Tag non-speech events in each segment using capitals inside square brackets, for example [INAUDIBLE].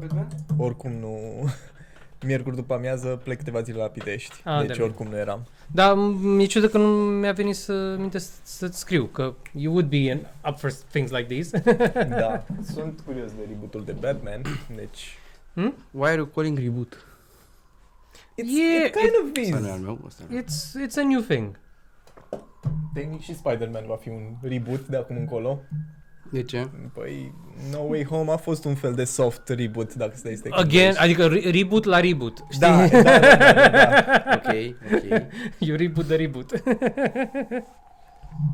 Batman? Oricum nu... [LAUGHS] Miercuri după amiază plec câteva zile la Pitești. Ah, deci de-abia. oricum nu eram. Dar mi-e ciudă că nu mi-a venit să minte să- să-ți scriu, că you would be in, up for things like these. [LAUGHS] Da. [LAUGHS] Sunt curios de rebootul de Batman. Deci... Why are you calling reboot? It's, Yeah, it kind of Ăsta nu e is. al meu, ăsta nu e al it's, it's a new thing. Tehnic și Spider-Man va fi un reboot de acum încolo. Meu. De ce? Păi, No Way Home a fost un fel de soft reboot, dacă stai să te Again, gândești. adică re- reboot la reboot. Știi? Da, da, da, da, da, da. [LAUGHS] Ok, ok. you reboot de reboot.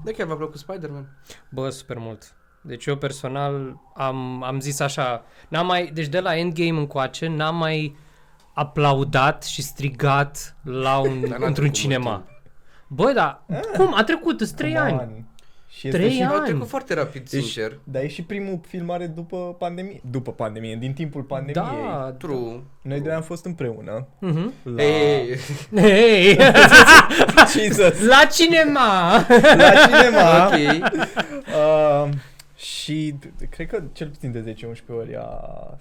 De chiar v-a plăcut Spider-Man? Bă, super mult. Deci eu personal am, am zis așa, n-am mai, deci de la Endgame încoace n-am mai aplaudat și strigat la un, Dar n-a într-un trecut cinema. mult Bă, da, cum? A trecut, sunt trei Come ani. On. Și este Trei și, ani. A trecut foarte rapid, Deci- sincer. Dar e și primul filmare după pandemie. După pandemie, din timpul pandemiei. Da, True. Noi doi am fost împreună. Mhm. La... Ei, Hei, [LAUGHS] Jesus! la cinema! La cinema! [LAUGHS] ok. Uh, și d- cred că cel puțin de 10-11 ori a...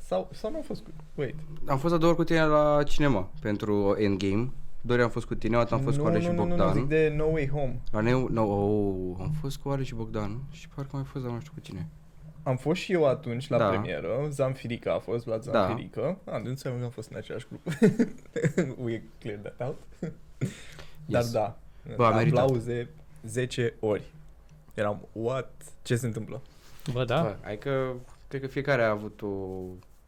Sau, sau nu a fost cu... Wait. Am fost a doua ori cu tine la cinema pentru Endgame. Doi ori am fost cu tine, o dată am fost nu, cu Ale și nu, nu, nu, Bogdan. nu, zic de No Way Home. La Neu, no, oh, am fost cu Ale și Bogdan și parcă am mai fost, dar nu știu cu cine. Am fost și eu atunci la Da. premieră. Zamfirica a fost la Zamfirica. Da. A, nu înseamnă că am fost în același grup. [LAUGHS] We clear that out. Dar Yes. da. Bă, a meritat. Aplauze 10 ori. Eram, what? Ce se întâmplă? Bă, da. Bă, hai că cred că fiecare a avut o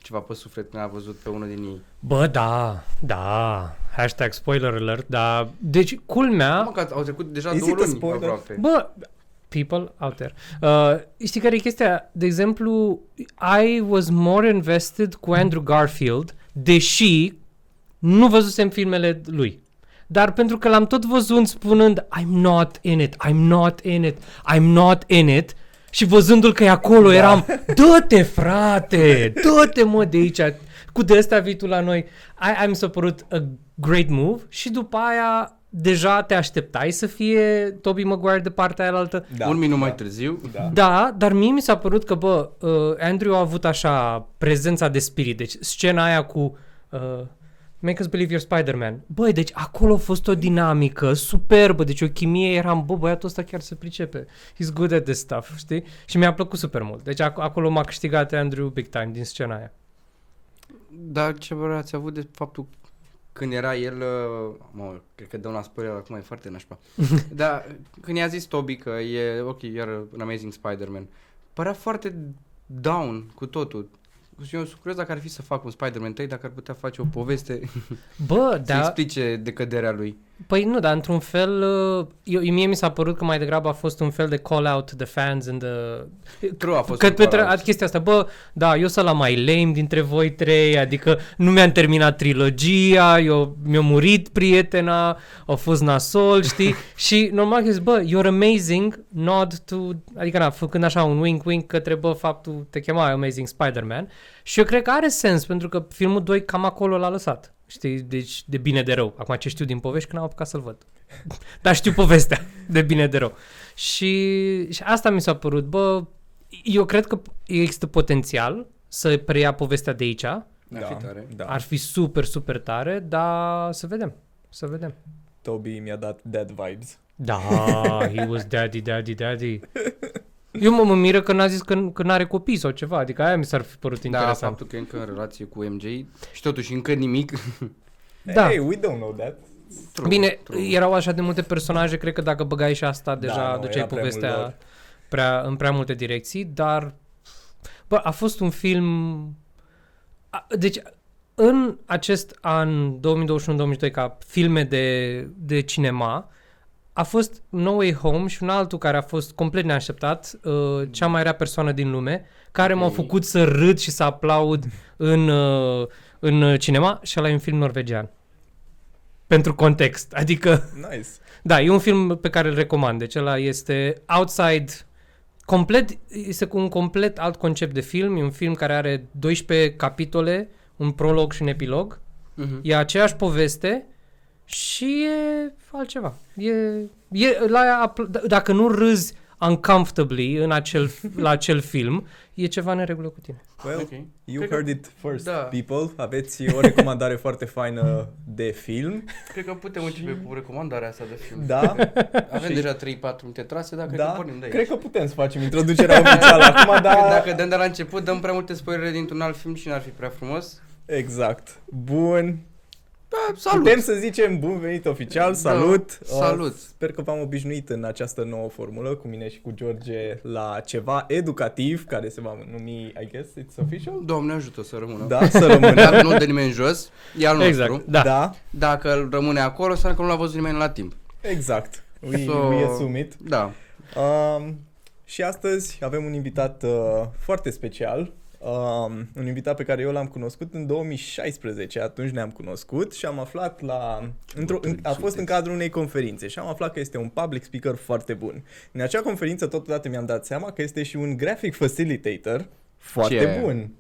ceva pe suflet când a văzut pe unul din ei. Bă, da, da. Hashtag spoiler alert, da. Deci, culmea... Mă, că au trecut deja Is două it a luni spoiler? aproape. Bă, people out there. Uh, știi care e chestia? De exemplu, I was more invested cu Andrew Garfield, deși nu văzusem filmele lui. Dar pentru că l-am tot văzut spunând I'm not in it, I'm not in it, I'm not in it și văzându-l că e acolo Da. eram Dă-te frate, dă-te mă de aici Cu de ăsta vii tu la noi I, I mi s-a părut a great move Și după aia deja te așteptai să fie Tobey Maguire de partea aia altă Da, Un minut da, mai târziu. Da. da, dar mie mi s-a părut că, bă, uh, Andrew a avut așa prezența de spirit. Deci scena aia cu uh, Make us believe you're Spider-Man. Băi, deci acolo a fost o dinamică superbă, deci o chimie, eram, bă, băiatul ăsta chiar se pricepe. He's good at this stuff, știi? Și mi-a plăcut super mult. Deci ac- acolo m-a câștigat Andrew big time din scena aia. Dar ce părere ați avut de faptul când era el, uh, mă, cred că dăm la spoiler acum, e foarte nașpa. [LAUGHS] Dar când i-a zis Toby că e, ok, iar un Amazing Spider-Man, părea foarte down cu totul. Și eu sunt curios dacă ar fi să fac un Spider-Man 3, dacă ar putea face o poveste Bă, [LAUGHS] să da, explice decăderea lui. Păi nu, dar într-un fel, uh, eu, mie mi s-a părut că mai degrabă a fost un fel de call-out the fans and the... True a fost Că un pe tre- call-out. chestia asta, bă, da, eu sunt la mai lame dintre voi trei, adică nu mi-am terminat trilogia, eu, mi-a murit prietena, a fost nasol, știi? [LAUGHS] și normal că zic, bă, you're amazing, nod to, adică na, făcând așa un wink-wink către, bă, faptul te chema Amazing Spider-Man. Și eu cred că are sens, pentru că filmul 2 cam acolo l-a lăsat. Știi, deci de bine de rău. Acum ce știu din povești, că n-am apucat să-l văd. [LAUGHS] Dar știu povestea, de bine de rău. Și, și asta mi s-a părut, bă, eu cred că există potențial să preia povestea de aici. Ar fi tare. Da. Ar fi super, super tare, dar să vedem. Să vedem. Toby mi-a dat dead vibes. Da, he was daddy, daddy, daddy. [LAUGHS] Eu mă, mă miră că n-a zis că, că n-are copii sau ceva, adică aia mi s-ar fi părut Da, interesant. faptul că e încă în relație cu MJ și totuși încă nimic. [LAUGHS] Da. Hey, we don't know that. True, Bine, true. erau așa de multe personaje, cred că dacă băgai și asta, deja nu, duceai era prea mult povestea lor. prea, în prea multe direcții, dar bă, a fost un film... A, deci, în acest an 2021-2022, ca filme de, de cinema, a fost No Way Home și un altul care a fost complet neașteptat, uh, cea mai rea persoană din lume, care m-au Ok. făcut să râd și să aplaud [LAUGHS] în, uh, în cinema și ăla e un film norvegian. Pentru context. Adică, [LAUGHS] Nice. da, e un film pe care îl recomand. Deci ăla este outside, complet, este cu un complet alt concept de film. E un film care are 12 capitole, un prolog și un epilog. Mhm. E aceeași poveste și e altceva. E, e la aia, apl- d- dacă nu râzi uncomfortably în acel, [LAUGHS] la acel film, e ceva în regulă cu tine. Well, Ok. you Cred că- heard it first, Da. people. Aveți o recomandare [LAUGHS] foarte faină de film. Cred că putem începe cu recomandarea asta de film. Da, [LAUGHS] Avem Și- deja 3-4 minute trase, dar cred da. că pornim de aici. Cred că putem să facem introducerea oficială acum, Că dar... Dacă dăm de la început, dăm prea multe spoilere dintr-un alt film și n-ar fi prea frumos. Exact. Bun. Da, salut! Putem să zicem bun venit oficial, salut. Da, salut. Uh, Sper că v-am obișnuit în această nouă formulă, cu mine și cu George, la ceva educativ, care se va numi, I guess, it's official? Doamne ajută să rămână. Da, să rămână. Dacă nu-l dă nimeni jos, e al nostru. Exact, da. da, Dacă îl rămâne acolo, înseamnă că nu l-a văzut nimeni la timp. exact. We, So- we assume it. Da. Um, și astăzi avem un invitat uh, foarte special. Um, un invitat pe care eu l-am cunoscut în 2016, atunci ne-am cunoscut și am aflat la... Într-o, în, a fost în cadrul unei conferințe și am aflat că este un public speaker foarte bun. În acea conferință totodată mi-am dat seama că este și un graphic facilitator foarte Ce? bun.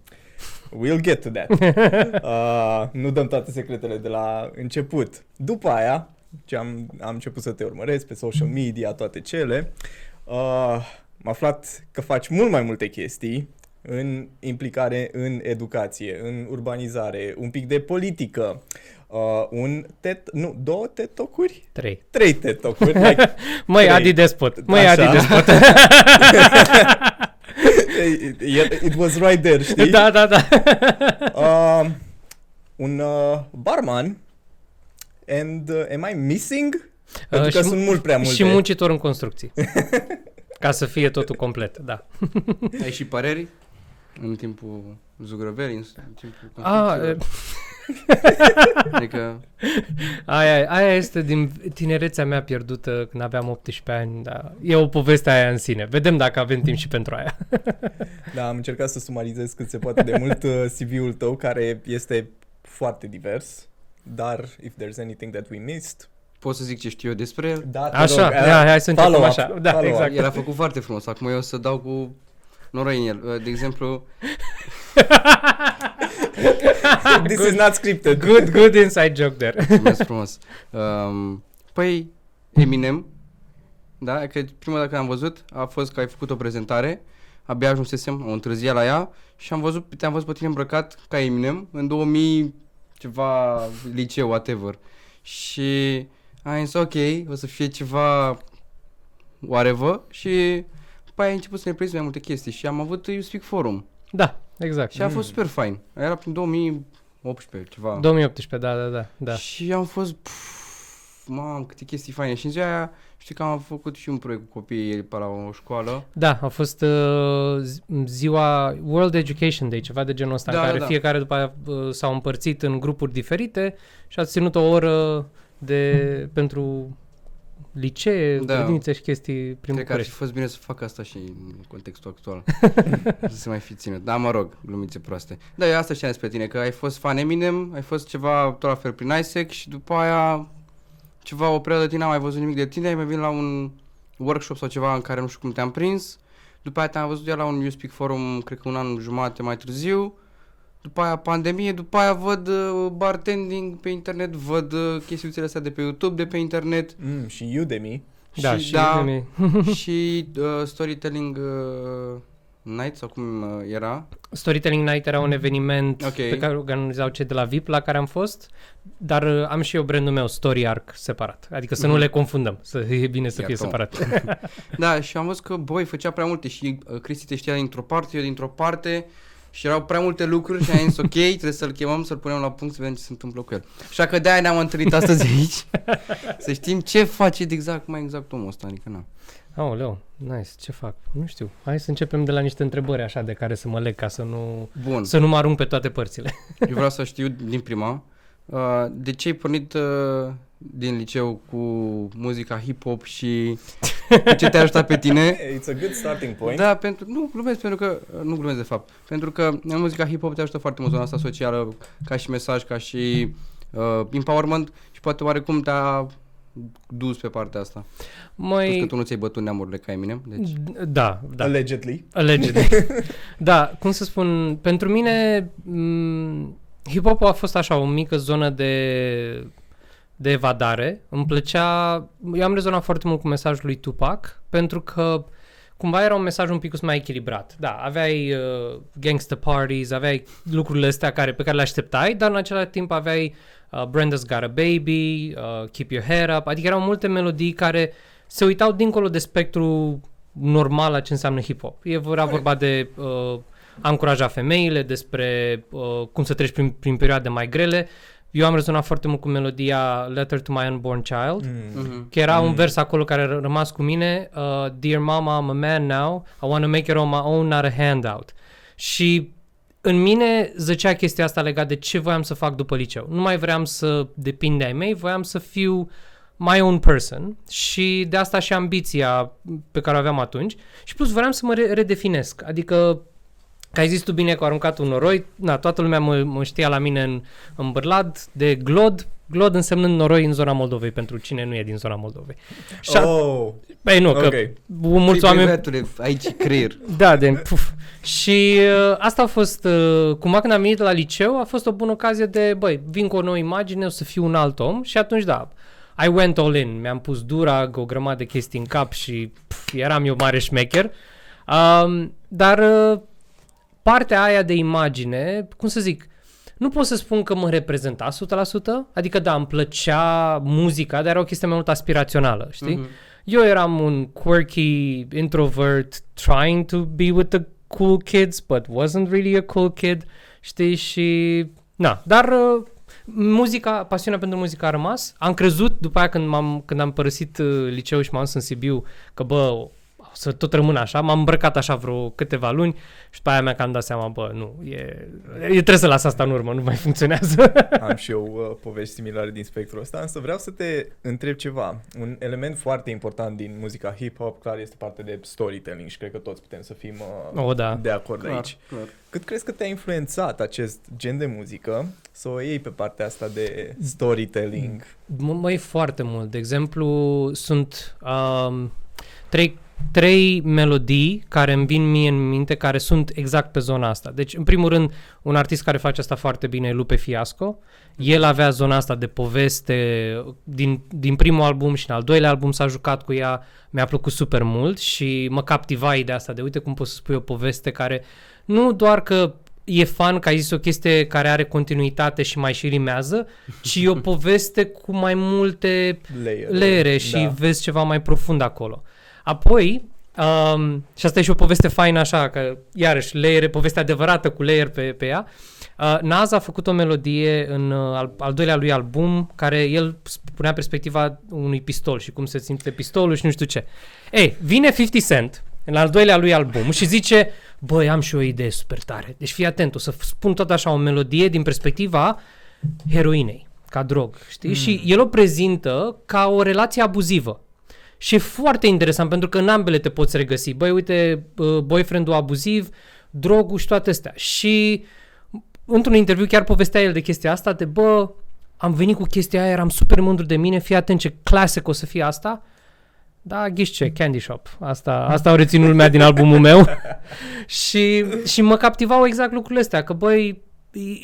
We'll get to that. [LAUGHS] Uh, nu dăm toate secretele de la început. După aia, ce am, am început să te urmăresc pe social media, toate cele, uh, am aflat că faci mult mai multe chestii în implicare în educație, în urbanizare, un pic de politică, uh, un TED, nu, două TED Talk-uri? Trei. Trei TED Talk-uri, like, [LAUGHS] Măi, Trei. Adi Despot. Măi, Așa. Adi Despot. [LAUGHS] it, it was right there, știi? da, da, da. [LAUGHS] Uh, un uh, barman and uh, am I missing? Pentru că și- sunt mult prea multe. Și muncitor în construcții. Ca să fie totul complet, da. Ai și păreri în timpul zugrăverii, în timpul A, conflictelor? [LAUGHS] Adică, aia, aia este din tinerețea mea pierdută când aveam 18 ani, da. E o poveste aia în sine. Vedem dacă avem timp și pentru aia. [LAUGHS] Da, am încercat să sumarizez cât se poate de mult uh, CV-ul tău, care este foarte divers. Dar, if there's anything that we missed, pot să zic ce știu eu despre el? da, te Așa, rog, hai, hai să începem follow-up, așa. Da, follow-up. exact. El a făcut foarte frumos, acum eu o să dau cu noroi în el. De exemplu, [LAUGHS] This is not scripted. Good, good inside joke there. mulțumesc frumos. Um, păi, Eminem, da, că prima dată când am văzut a fost că ai făcut o prezentare, abia ajunsesem, am întârziat la ea și am văzut, te-am văzut pe tine îmbrăcat ca Eminem în 2000 ceva liceu, whatever. Și am zis, ok, o să fie ceva whatever și după aia ai început să ne prezinți mai multe chestii și am avut You Speak Forum Da, exact. și a fost super fain. Era prin 2018 ceva. 2018, da, da, da. da. Și am fost, pf, mamă, câte chestii faine. Și în ziua aia, știi că am făcut și un proiect cu copiii pe la o școală. Da, a fost uh, zi- ziua World Education Day, ceva de genul ăsta, Da, în care da, da. fiecare după aia uh, s-au împărțit în grupuri diferite și ați ținut o oră de, [CLEARS THROAT] pentru licee, Da. grădinițe și chestii prin Cred că ar fi București. fost bine să fac asta și în contextul actual. [LAUGHS] să se mai fi ținut. Da, mă rog, glumițe proaste. Da, eu asta știam despre tine, că ai fost fan Eminem, ai fost ceva tot la fel prin ISEC și după aia ceva o perioadă de tine, am mai văzut nimic de tine, ai mai venit la un workshop sau ceva în care nu știu cum te-am prins. După aia te-am văzut iar la un You Speak Forum, cred că un an jumate mai târziu. După aia pandemie, după aia văd uh, bartending pe internet, văd uh, chestiuțele astea de pe YouTube, de pe internet Mm, și Udemy. Da, și, și, da, de [LAUGHS] și uh, storytelling uh, night sau cum uh, era. Storytelling Night era un eveniment Ok. pe care organizau cei de la VIP la care am fost, dar uh, am și eu brandul meu, Story Arc, separat. Adică să nu Mhm. le confundăm, să e bine să fie Iată. separat. [LAUGHS] Da, și am văzut că, boi, făcea prea multe și uh, Cristi te știa dintr-o parte, eu dintr-o parte și erau prea multe lucruri și am zis, ok, trebuie să-l chemăm, să-l punem la punct, să vedem ce se întâmplă cu el. Așa că de-aia ne-am întâlnit astăzi aici, [LAUGHS] să știm ce face de exact, mai exact omul ăsta, adică na. Aoleu, nice, ce fac? Nu știu. Hai să începem de la niște întrebări așa de care să mă leg ca să nu, Bun, să nu mă arunc pe toate părțile. eu vreau să știu din prima, uh, de ce ai pornit uh, din liceu cu muzica hip-hop și cu ce te-a ajutat pe tine It's a good starting point. Da, pentru, nu glumesc pentru că, nu glumesc de fapt, pentru că în muzica hip-hop te ajută foarte mult zona asta socială, ca și mesaj, ca și uh, empowerment și poate oarecum te-a dus pe partea asta. Plus că Mai... tu nu ți-ai bătut neamurile ca Eminem, deci... Da, da. Allegedly. Allegedly. [LAUGHS] da, cum să spun, pentru mine m- hip-hop a fost așa o mică zonă de, de evadare. Îmi plăcea, eu am rezonat foarte mult cu mesajul lui Tupac, pentru că cumva era un mesaj un pic mai echilibrat. Da, aveai uh, gangster parties, aveai lucrurile astea care, pe care le așteptai, dar în același timp aveai uh, Brenda's Got a Baby, uh, Keep Your Head Up, adică erau multe melodii care se uitau dincolo de spectru normal a ce înseamnă hip-hop. E era vorba de uh, a încuraja femeile, despre uh, cum să treci prin, prin perioade mai grele. Eu am rezonat foarte mult cu melodia Letter to My Unborn Child, Mm. Mhm. că era un Mm. vers acolo care a rămas cu mine, uh, Dear Mama, I'm a man now, I want to make it on my own, not a handout. Și în mine zăcea chestia asta legat de ce voiam să fac după liceu. Nu mai vreau să depind de ai mei, voiam să fiu my own person și de asta și ambiția pe care o aveam atunci și plus vreau să mă re- redefinesc. Adică că ai zis tu bine că au aruncat un noroi, na, toată lumea mă, mă știa la mine în, în Bârlad de Glod, Glod însemnând noroi în zona Moldovei, pentru cine nu e din zona Moldovei. Și a- Oh, Păi nu, că ok. mulți Păi, oameni... băiatule, aici e creier. [LAUGHS] Da, de puf. Și uh, asta a fost, uh, cumva când am venit la liceu, a fost o bună ocazie de, băi, vin cu o nouă imagine, o să fiu un alt om și atunci da, I went all in, mi-am pus durag, o grămadă de chestii în cap și puf, eram eu mare șmecher. Um, dar uh, partea aia de imagine, cum să zic, nu pot să spun că mă reprezenta 100%, adică da, îmi plăcea muzica, dar era o chestie mai mult aspirațională, știi? Mhm. Eu eram un quirky introvert trying to be with the cool kids, but wasn't really a cool kid, știi, și... Na, dar uh, muzica, pasiunea pentru muzică a rămas. Am crezut după aia când, m-am, când am părăsit uh, liceul și m-am dus în Sibiu că, bă, o să tot rămân așa. M-am îmbrăcat așa vreo câteva luni și după aia mea că am dat seama, bă, nu, e, e trebuie să las asta în urmă, nu mai funcționează. [LAUGHS] Am și eu uh, povești similare din spectrul ăsta, însă vreau să te întreb ceva. Un element foarte important din muzica hip-hop, clar, este partea de storytelling și cred că toți putem să fim uh, o, da. de acord Clar, aici. clar. Cât crezi că te-a influențat acest gen de muzică să o iei pe partea asta de storytelling? Mă, măi, foarte mult. De exemplu, sunt um, trei, trei melodii care îmi vin mie în minte, care sunt exact pe zona asta. Deci, în primul rând, un artist care face asta foarte bine e Lupe Fiasco. El avea zona asta de poveste din, din primul album și în al doilea album s-a jucat cu ea. Mi-a plăcut super mult și mă captiva ideea asta de uite cum poți să spui o poveste care nu doar că e fan că ai zis o chestie care are continuitate și mai și rimează, ci e o [LAUGHS] poveste cu mai multe Layer. leere și Da. vezi ceva mai profund acolo. Apoi, um, și asta e și o poveste faină așa, că iarăși leere, poveste adevărată cu layer pe, pe ea, uh, Naz a făcut o melodie în uh, al, al doilea lui album, care el spunea perspectiva unui pistol și cum se simte pistolul și nu știu ce. Ei, vine 50 Cent în al doilea lui album și zice, băi, am și o idee super tare. Deci fii atent, o să f- spun tot așa o melodie din perspectiva heroinei, ca drog, știi? Mm. Și el o prezintă ca o relație abuzivă. Și e foarte interesant pentru că în ambele te poți regăsi. Băi, uite, uh, boyfriend-ul abuziv, drogul și toate astea. Și într-un interviu chiar povestea el de chestia asta, de bă, am venit cu chestia aia, eram super mândru de mine, fii atent ce clasic o să fie asta. Da, ghiși ce, Candy Shop. Asta, asta au reținut lumea din albumul meu. [LAUGHS] și, și mă captivau exact lucrurile astea, că băi,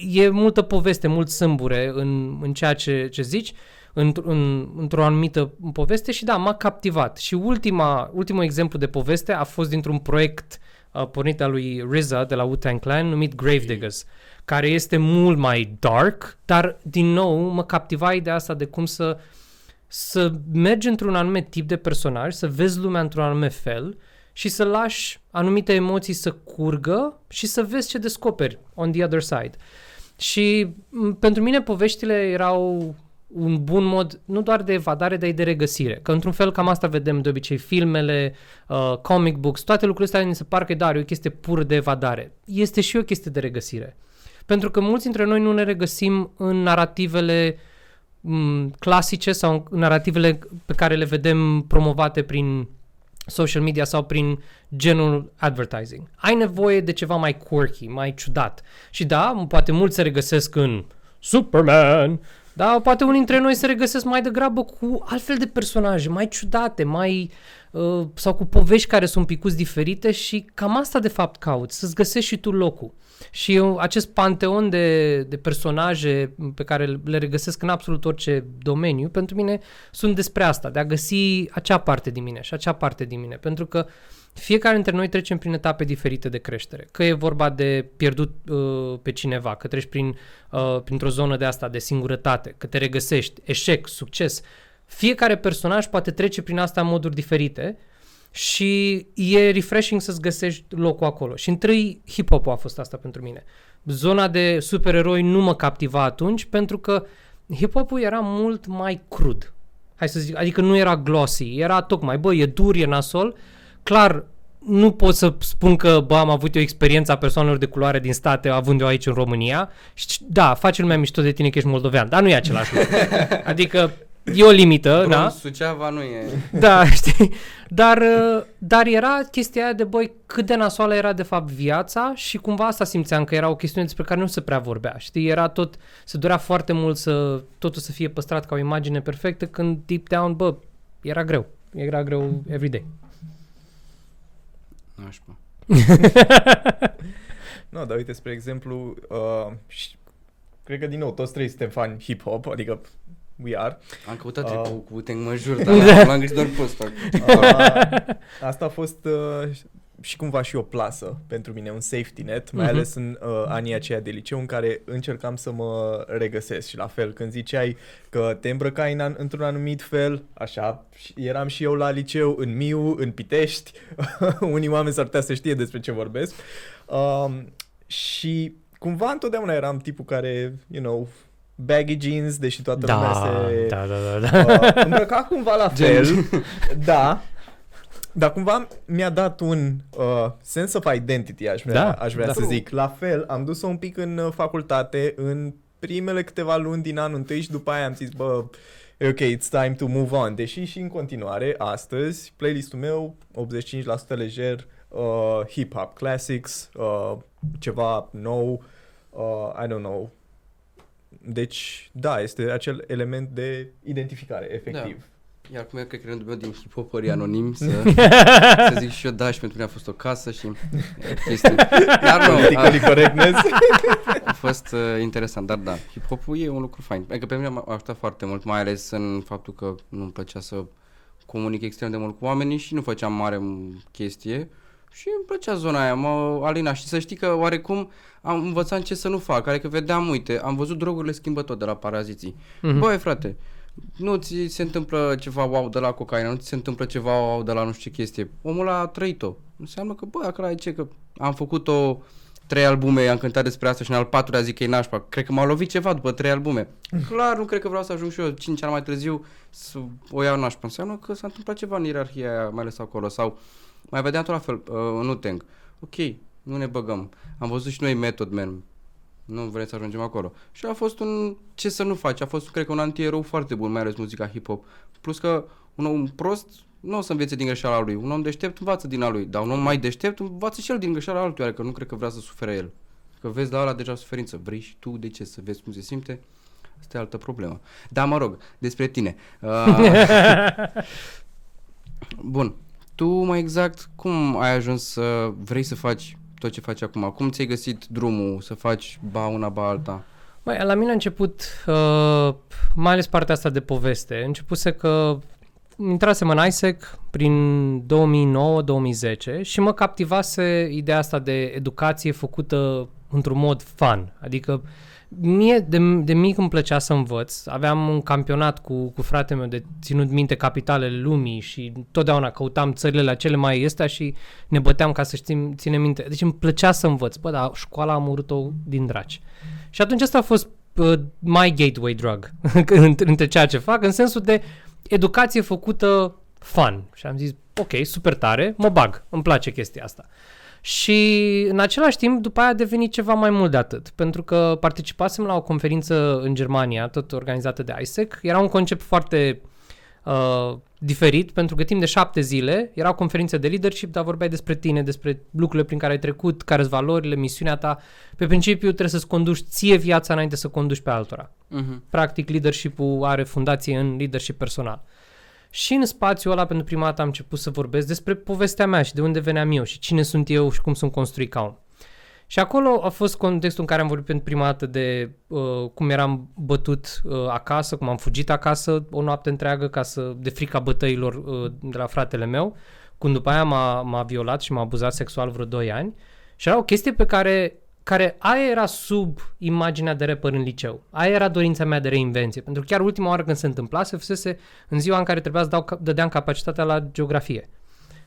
e multă poveste, mult sâmbure în, în ceea ce, ce zici, într- în, într-o anumită poveste și da, m-a captivat. Și ultima, ultimul exemplu de poveste a fost dintr-un proiect uh, pornit al lui RZA de la Wu-Tang Clan numit Gravediggers, care este mult mai dark, dar din nou mă captiva ideea asta de cum să să mergi într-un anume tip de personaj, să vezi lumea într-un anume fel și să lași anumite emoții să curgă și să vezi ce descoperi on the other side. Și m, pentru mine poveștile erau un bun mod nu doar de evadare, dar și de regăsire. Că într-un fel cam asta vedem de obicei filmele, uh, comic books, toate lucrurile astea ni se par că da, e o chestie pur de evadare. Este și o chestie de regăsire. Pentru că mulți dintre noi nu ne regăsim în narativele m, clasice sau în narativele pe care le vedem promovate prin social media sau prin genul advertising. Ai nevoie de ceva mai quirky, mai ciudat. Și da, poate mulți se regăsesc în Superman, dar poate unii dintre noi se regăsesc mai degrabă cu altfel de personaje, mai ciudate, mai uh, sau cu povești care sunt picuți diferite și cam asta de fapt cauți, să-ți găsești și tu locul. Și eu, acest panteon de, de personaje pe care le regăsesc în absolut orice domeniu, pentru mine sunt despre asta, de a găsi acea parte din mine și acea parte din mine. Pentru că fiecare dintre noi trecem prin etape diferite de creștere. Că e vorba de pierdut uh, pe cineva, că treci prin, uh, printr-o zonă de asta de singurătate, că te regăsești, eșec, succes. Fiecare personaj poate trece prin asta în moduri diferite și e refreshing să-ți găsești locul acolo. Și întâi hip-hop a fost asta pentru mine. Zona de supereroi nu mă captiva atunci pentru că hip-hopul era mult mai crud. Hai să zic, adică nu era glossy, era tocmai, bă, e dur, e nasol. Clar, nu pot să spun că, bă, am avut o experiență a persoanelor de culoare din state având eu aici în România. Și da, face lumea mișto de tine că ești moldovean, dar nu e același lucru. [LAUGHS] Adică e o limită, Brum, da? Suceava nu e... Da, [LAUGHS] știi? Dar, uh, dar era chestia aia de, băi, cât de nasoală era de fapt viața și cumva asta simțeam că era o chestiune despre care nu se prea vorbea, știi? Era tot, se dorea foarte mult să totul să fie păstrat ca o imagine perfectă când deep down, bă, era greu. Era greu every day. Nașpa. [LAUGHS] Nu, dar uite, spre exemplu, uh, și, cred că din nou toți trei suntem fani hip-hop, adică we are. Am căutat Ah. tricou cu Wu-Tang mă jur, [LAUGHS] dar l-am găsit doar pe ăsta. Uh, asta a fost uh, și cumva și o plasă pentru mine, un safety net, mai Mhm. ales în uh, anii aceia de liceu în care încercam să mă regăsesc și la fel când ziceai că te îmbrăcai în, an- într-un anumit fel, așa, și eram și eu la liceu în Miu, în Pitești, [LAUGHS] unii oameni s-ar putea să știe despre ce vorbesc um, și cumva întotdeauna eram tipul care, you know, baggy jeans, deși toată lumea se da, da, da, da. uh, îmbrăca cumva la fel, da, dar cumva mi-a dat un uh, sense of identity, aș vrea, Da, aș vrea da. să zic. La fel, am dus-o un pic în uh, facultate, în primele câteva luni din anul întâi și după aia am zis, bă, e ok, it's time to move on. Deși și în continuare, astăzi, playlistul meu, 85% lejer, uh, hip-hop classics, uh, ceva nou, uh, I don't know. Deci, da, este acel element de identificare, efectiv. Iar cum e că creierul meu din hip-hopării anonimi să, [LAUGHS] să zic și eu da și pentru mine a fost o casă și e, chestii. Dar nu, Politically correctness. a, a fost uh, interesant, dar da, hip-hopul e un lucru fain. Adică pe mine m-a ajutat foarte mult, mai ales în faptul că nu-mi plăcea să comunic extrem de mult cu oamenii și nu făceam mare m- chestie. Și îmi plăcea zona aia, mă alina și să știi că oarecum am învățat ce să nu fac, adică vedeam, uite, am văzut drogurile schimbă tot de la paraziții. Mhm. Băi, frate, nu ți se întâmplă ceva wow de la cocaină, nu ți se întâmplă ceva wow de la nu știu ce chestie. Omul a trăit-o. Înseamnă că, bă, acolo e ce, că am făcut o trei albume, am cântat despre asta și în al patrulea zic că e nașpa. Cred că m-a lovit ceva după trei albume. Clar, nu cred că vreau să ajung și eu cinci ani mai târziu să o iau nașpa. Înseamnă că s-a întâmplat ceva în ierarhia aia, mai ales acolo. Sau mai vedeam tot la fel, uh, nu teng. Ok, nu ne băgăm. Am văzut și noi Method Man. Nu vrem să ajungem acolo. Și a fost un, ce să nu faci, a fost, cred că, un antierou foarte bun, mai ales muzica hip-hop. Plus că un om prost nu o să învețe din greșeala lui. Un om deștept învață din a lui, dar un om mai deștept învață și el din greșeala altuia, adică nu cred că vrea să sufere el. Că vezi la ăla deja suferință. Vrei și tu de ce să vezi cum se simte? Asta e altă problemă. Dar mă rog, despre tine. Uh, [LAUGHS] bun. Tu mai exact cum ai ajuns să vrei să faci tot ce faci acum? Cum ți-ai găsit drumul să faci ba una, ba alta? Mai, la mine a început, uh, mai ales partea asta de poveste, începuse că intrasem în ISEC prin 2009-2010 și mă captivase ideea asta de educație făcută într-un mod fun. Adică mie de, de mic îmi plăcea să învăț. Aveam un campionat cu, cu fratele meu de ținut minte capitalele lumii și totdeauna căutam țările la cele mai este și ne băteam ca să știm, ține minte. Deci îmi plăcea să învăț. Bă, dar școala am urât-o din draci. Și atunci asta a fost uh, my gateway drug [LAUGHS] între între ceea ce fac, în sensul de educație făcută fun. Și am zis, ok, super tare, mă bag, îmi place chestia asta. Și în același timp, după aia a devenit ceva mai mult de atât, pentru că participasem la o conferință în Germania, tot organizată de ISEC. Era un concept foarte uh, diferit, pentru că timp de șapte zile era o conferință de leadership, dar vorbeai despre tine, despre lucrurile prin care ai trecut, care sunt valorile, misiunea ta. Pe principiu trebuie să-ți conduci ție viața înainte să conduci pe altora. Uh-huh. Practic, leadership-ul are fundație în leadership personal. Și în spațiul ăla, pentru prima dată, am început să vorbesc despre povestea mea și de unde veneam eu și cine sunt eu și cum sunt construit ca om. Și acolo a fost contextul în care am vorbit pentru prima dată de uh, cum eram bătut uh, acasă, cum am fugit acasă o noapte întreagă ca să, de frica bătăilor uh, de la fratele meu, cum după aia m-a, m-a violat și m-a abuzat sexual vreo 2 ani. Și era o chestie pe care, care aia era sub imaginea de rapper în liceu. Aia era dorința mea de reinvenție. Pentru că chiar ultima oară când se întâmplase, fusese în ziua în care trebuia să dau, cap- dădeam capacitatea la geografie.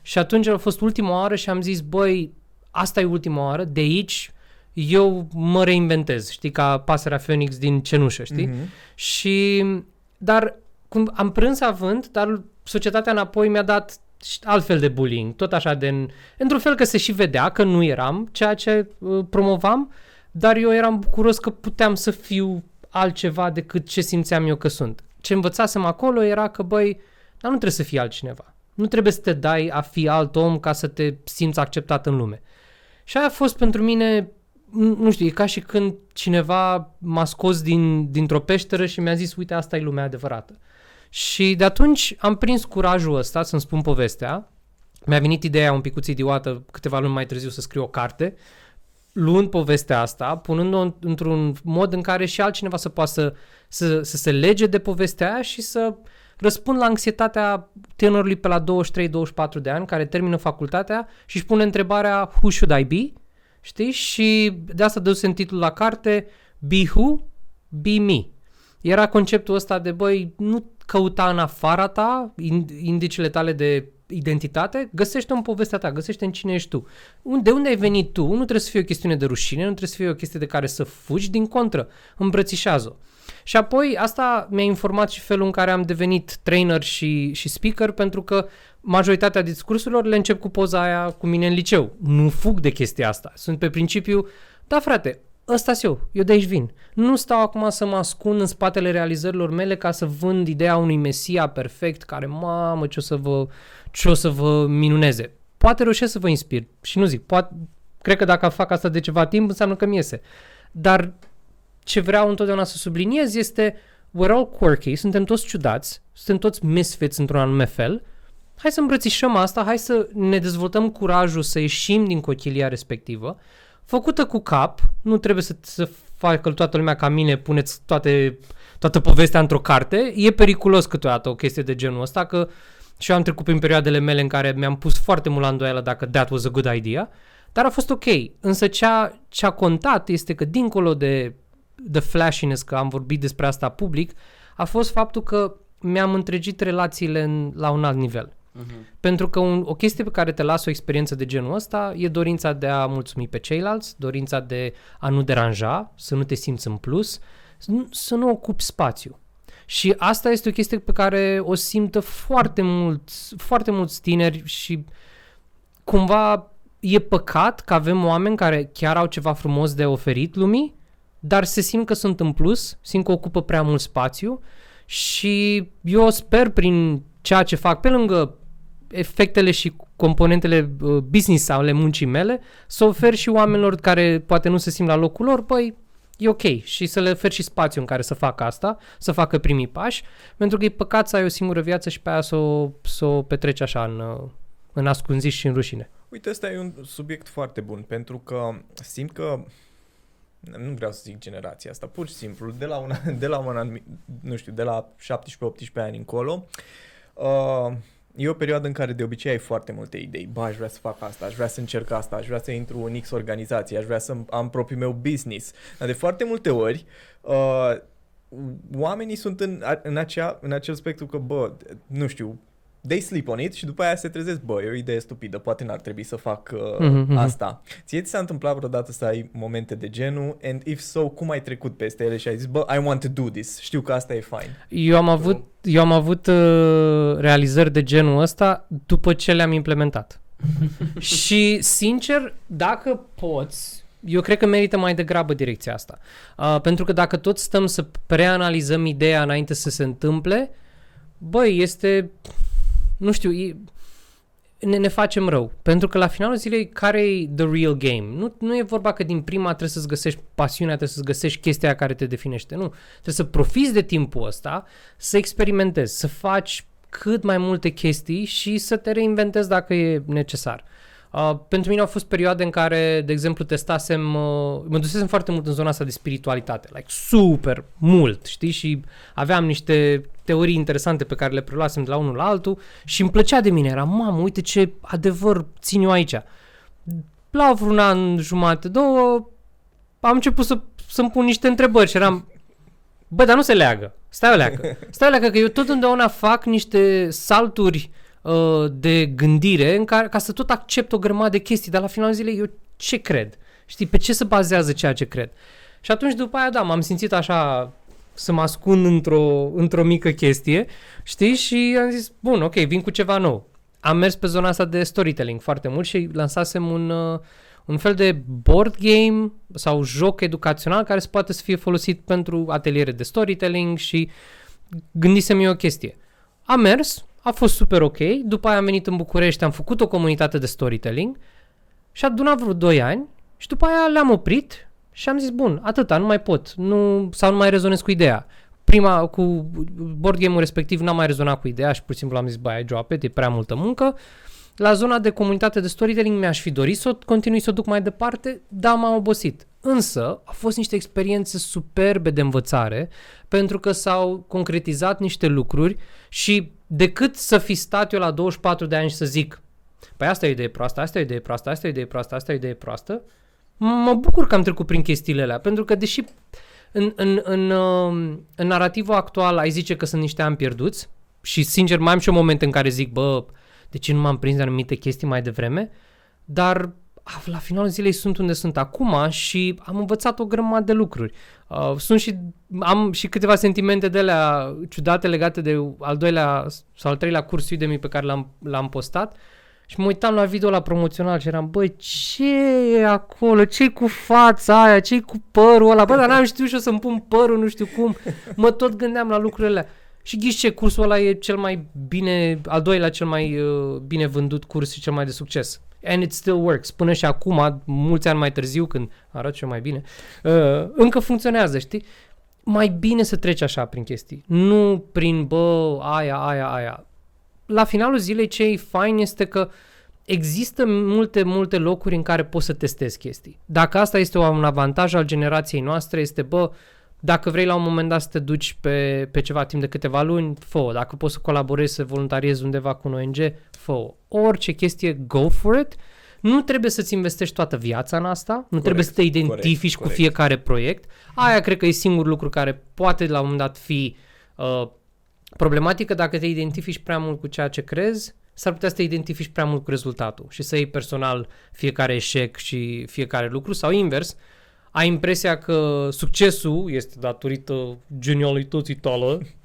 Și atunci a fost ultima oară și am zis, băi, asta e ultima oară, de aici eu mă reinventez, știi, ca pasărea Phoenix din cenușă, știi? Mhm. Și, dar cum am prins avânt, dar societatea înapoi mi-a dat și altfel de bullying, tot așa de, într-un fel că se și vedea că nu eram ceea ce uh, promovam, dar eu eram bucuros că puteam să fiu altceva decât ce simțeam eu că sunt. Ce învățasem acolo era că, băi, dar nu trebuie să fii altcineva. Nu trebuie să te dai a fi alt om ca să te simți acceptat în lume. Și aia a fost pentru mine, nu nu știu, e ca și când cineva m-a scos din, dintr-o peșteră și mi-a zis, uite, asta e lumea adevărată. Și de atunci am prins curajul ăsta să-mi spun povestea. Mi-a venit ideea un picuț idiotă câteva luni mai târziu să scriu o carte, luând povestea asta, punând-o în- într-un mod în care și altcineva să poată să, să, să se lege de povestea aia și să răspund la anxietatea tânărului pe la 23-24 de ani care termină facultatea și își pune întrebarea Who should I be? Știi? Și de asta dă în titlul la carte Be Who? Be Me. Era conceptul ăsta de, băi, nu căuta în afara ta ind- indicele tale de identitate, găsește în povestea ta, găsește în cine ești tu. Un- De unde ai venit tu? Nu trebuie să fie o chestiune de rușine, nu trebuie să fie o chestie de care să fugi, din contră, îmbrățișează-o. Și apoi asta mi-a informat și felul în care am devenit trainer și, și speaker, pentru că majoritatea discursurilor le încep cu poza aia cu mine în liceu. Nu fug de chestia asta. Sunt pe principiu, da frate, ăsta eu, eu de aici vin. Nu stau acum să mă ascund în spatele realizărilor mele ca să vând ideea unui mesia perfect care, mamă, ce o să vă, ce o să vă minuneze. Poate reușesc să vă inspir și nu zic, poate, cred că dacă fac asta de ceva timp înseamnă că mi iese. Dar ce vreau întotdeauna să subliniez este we're all quirky, suntem toți ciudați, suntem toți misfits într-un anume fel, hai să îmbrățișăm asta, hai să ne dezvoltăm curajul să ieșim din cochilia respectivă, făcută cu cap, nu trebuie să, să facă toată lumea ca mine, puneți toate, toată povestea într-o carte, e periculos câteodată o chestie de genul ăsta, că și eu am trecut prin perioadele mele în care mi-am pus foarte mult la îndoială dacă that was a good idea, dar a fost ok. Însă ce-a, ce-a contat este că dincolo de the flashiness, că am vorbit despre asta public, a fost faptul că mi-am întregit relațiile în, la un alt nivel. Uh-huh. Pentru că un, o chestie pe care te lasă o experiență de genul ăsta e dorința de a mulțumi pe ceilalți, dorința de a nu deranja, să nu te simți în plus, să nu, să nu ocupi spațiu. Și asta este o chestie pe care o simtă foarte mulți, foarte mulți tineri și cumva e păcat că avem oameni care chiar au ceva frumos de oferit lumii, dar se simt că sunt în plus, simt că ocupă prea mult spațiu și eu sper prin ceea ce fac, pe lângă efectele și componentele uh, business ale muncii mele, să ofer și oamenilor care poate nu se simt la locul lor, băi, e ok și să le ofer și spațiu în care să facă asta, să facă primii pași, pentru că e păcat să ai o singură viață și pe aia să o, să o petreci așa în, uh, în ascunziș și în rușine. Uite, ăsta e un subiect foarte bun, pentru că simt că nu vreau să zic generația asta, pur și simplu, de la un, de la un anumit, nu știu, de la 17-18 ani încolo, uh, e o perioadă în care de obicei ai foarte multe idei. Ba, aș vrea să fac asta, aș vrea să încerc asta, aș vrea să intru în X organizație, aș vrea să am propriul meu business. Dar de foarte multe ori, uh, oamenii sunt în, în, acea, în acel spectru că, bă, nu știu, they sleep on it și după aia se trezesc, bă, e o idee stupidă, poate n-ar trebui să fac uh, Mhm, mhm. asta. Ție ți s-a întâmplat vreodată să ai momente de genul and if so, cum ai trecut peste ele și ai zis, bă, I want to do this, știu că asta e fine. Eu am avut, eu am avut uh, realizări de genul ăsta după ce le-am implementat. [LAUGHS] și, sincer, dacă poți, eu cred că merită mai degrabă direcția asta. Uh, pentru că dacă tot stăm să preanalizăm ideea înainte să se întâmple, băi, este, nu știu, e, ne, ne facem rău. Pentru că la finalul zilei, care e the real game? Nu, nu e vorba că din prima trebuie să-ți găsești pasiunea, trebuie să-ți găsești chestia care te definește. Nu. Trebuie să profiți de timpul ăsta, să experimentezi, să faci cât mai multe chestii și să te reinventezi dacă e necesar. Uh, pentru mine au fost perioade în care, de exemplu, testasem, uh, mă dusesem foarte mult în zona asta de spiritualitate, like super mult, știi, și aveam niște teorii interesante pe care le preluasem de la unul la altul și îmi plăcea de mine. Era, mamă, uite ce adevăr țin eu aici. La vreun an jumate, două, am început să, să-mi pun niște întrebări și eram, bă, dar nu se leagă. Stai o leacă. Stai o leacă că eu tot întotdeauna fac niște salturi uh, de gândire în care, ca să tot accept o grămadă de chestii, dar la finalul zilei eu ce cred? Știi, pe ce se bazează ceea ce cred? Și atunci după aia, da, m-am simțit așa să mă ascund într-o, într-o mică chestie, știi, și am zis, bun, ok, vin cu ceva nou. Am mers pe zona asta de storytelling foarte mult și lansasem un, uh, un fel de board game sau joc educațional care se poate să fie folosit pentru ateliere de storytelling și gândisem eu o chestie. Am mers, a fost super ok, după aia am venit în București, am făcut o comunitate de storytelling și a adunat vreo 2 ani și după aia le-am oprit și am zis, bun, atâta, nu mai pot, nu, sau nu mai rezonez cu ideea. Prima, cu board game-ul respectiv n-am mai rezonat cu ideea și pur și simplu am zis, băi, drop it, e prea multă muncă. La zona de comunitate de storytelling mi-aș fi dorit să o continui să o duc mai departe, dar m-am obosit. Însă, au fost niște experiențe superbe de învățare, pentru că s-au concretizat niște lucruri și decât să fi stat eu la 24 de ani și să zic, păi asta e o idee proastă, asta e o idee proastă, asta e o idee proastă, asta e o idee proastă, mă bucur că am trecut prin chestiile alea, pentru că deși în, în, în, um, în narativul actual ai zice că sunt niște ani pierduți și sincer mai am și un moment în care zic, bă, de ce nu m-am prins de anumite chestii mai devreme, dar la finalul zilei sunt unde sunt acum și am învățat o grămadă de lucruri. Uh, sunt și, am și câteva sentimente de alea ciudate legate de al doilea sau al treilea curs Udemy pe care l-am, l-am postat și mă uitam la video la promoțional și eram, băi, ce e acolo? ce cu fața aia? ce cu părul ăla? Bă, dar n-am știut și eu să-mi pun părul, nu știu cum. Mă tot gândeam la lucrurile alea. Și ghiși ce, cursul ăla e cel mai bine, al doilea cel mai uh, bine vândut curs și cel mai de succes. And it still works. Până și acum, mulți ani mai târziu, când arăt și eu mai bine, uh, încă funcționează, știi? Mai bine să treci așa prin chestii. Nu prin, bă, aia, aia, aia. La finalul zilei ce e fain este că există multe, multe locuri în care poți să testezi chestii. Dacă asta este un avantaj al generației noastre, este, bă, dacă vrei la un moment dat să te duci pe, pe ceva timp de câteva luni, fă Dacă poți să colaborezi, să voluntariezi undeva cu un ONG, fă Orice chestie, go for it. Nu trebuie să-ți investești toată viața în asta, nu corect, trebuie să te identifici corect, cu corect. fiecare proiect. Aia cred că e singurul lucru care poate la un moment dat fi uh, problematică dacă te identifici prea mult cu ceea ce crezi, s-ar putea să te identifici prea mult cu rezultatul și să iei personal fiecare eșec și fiecare lucru sau invers, ai impresia că succesul este datorită genialității tale,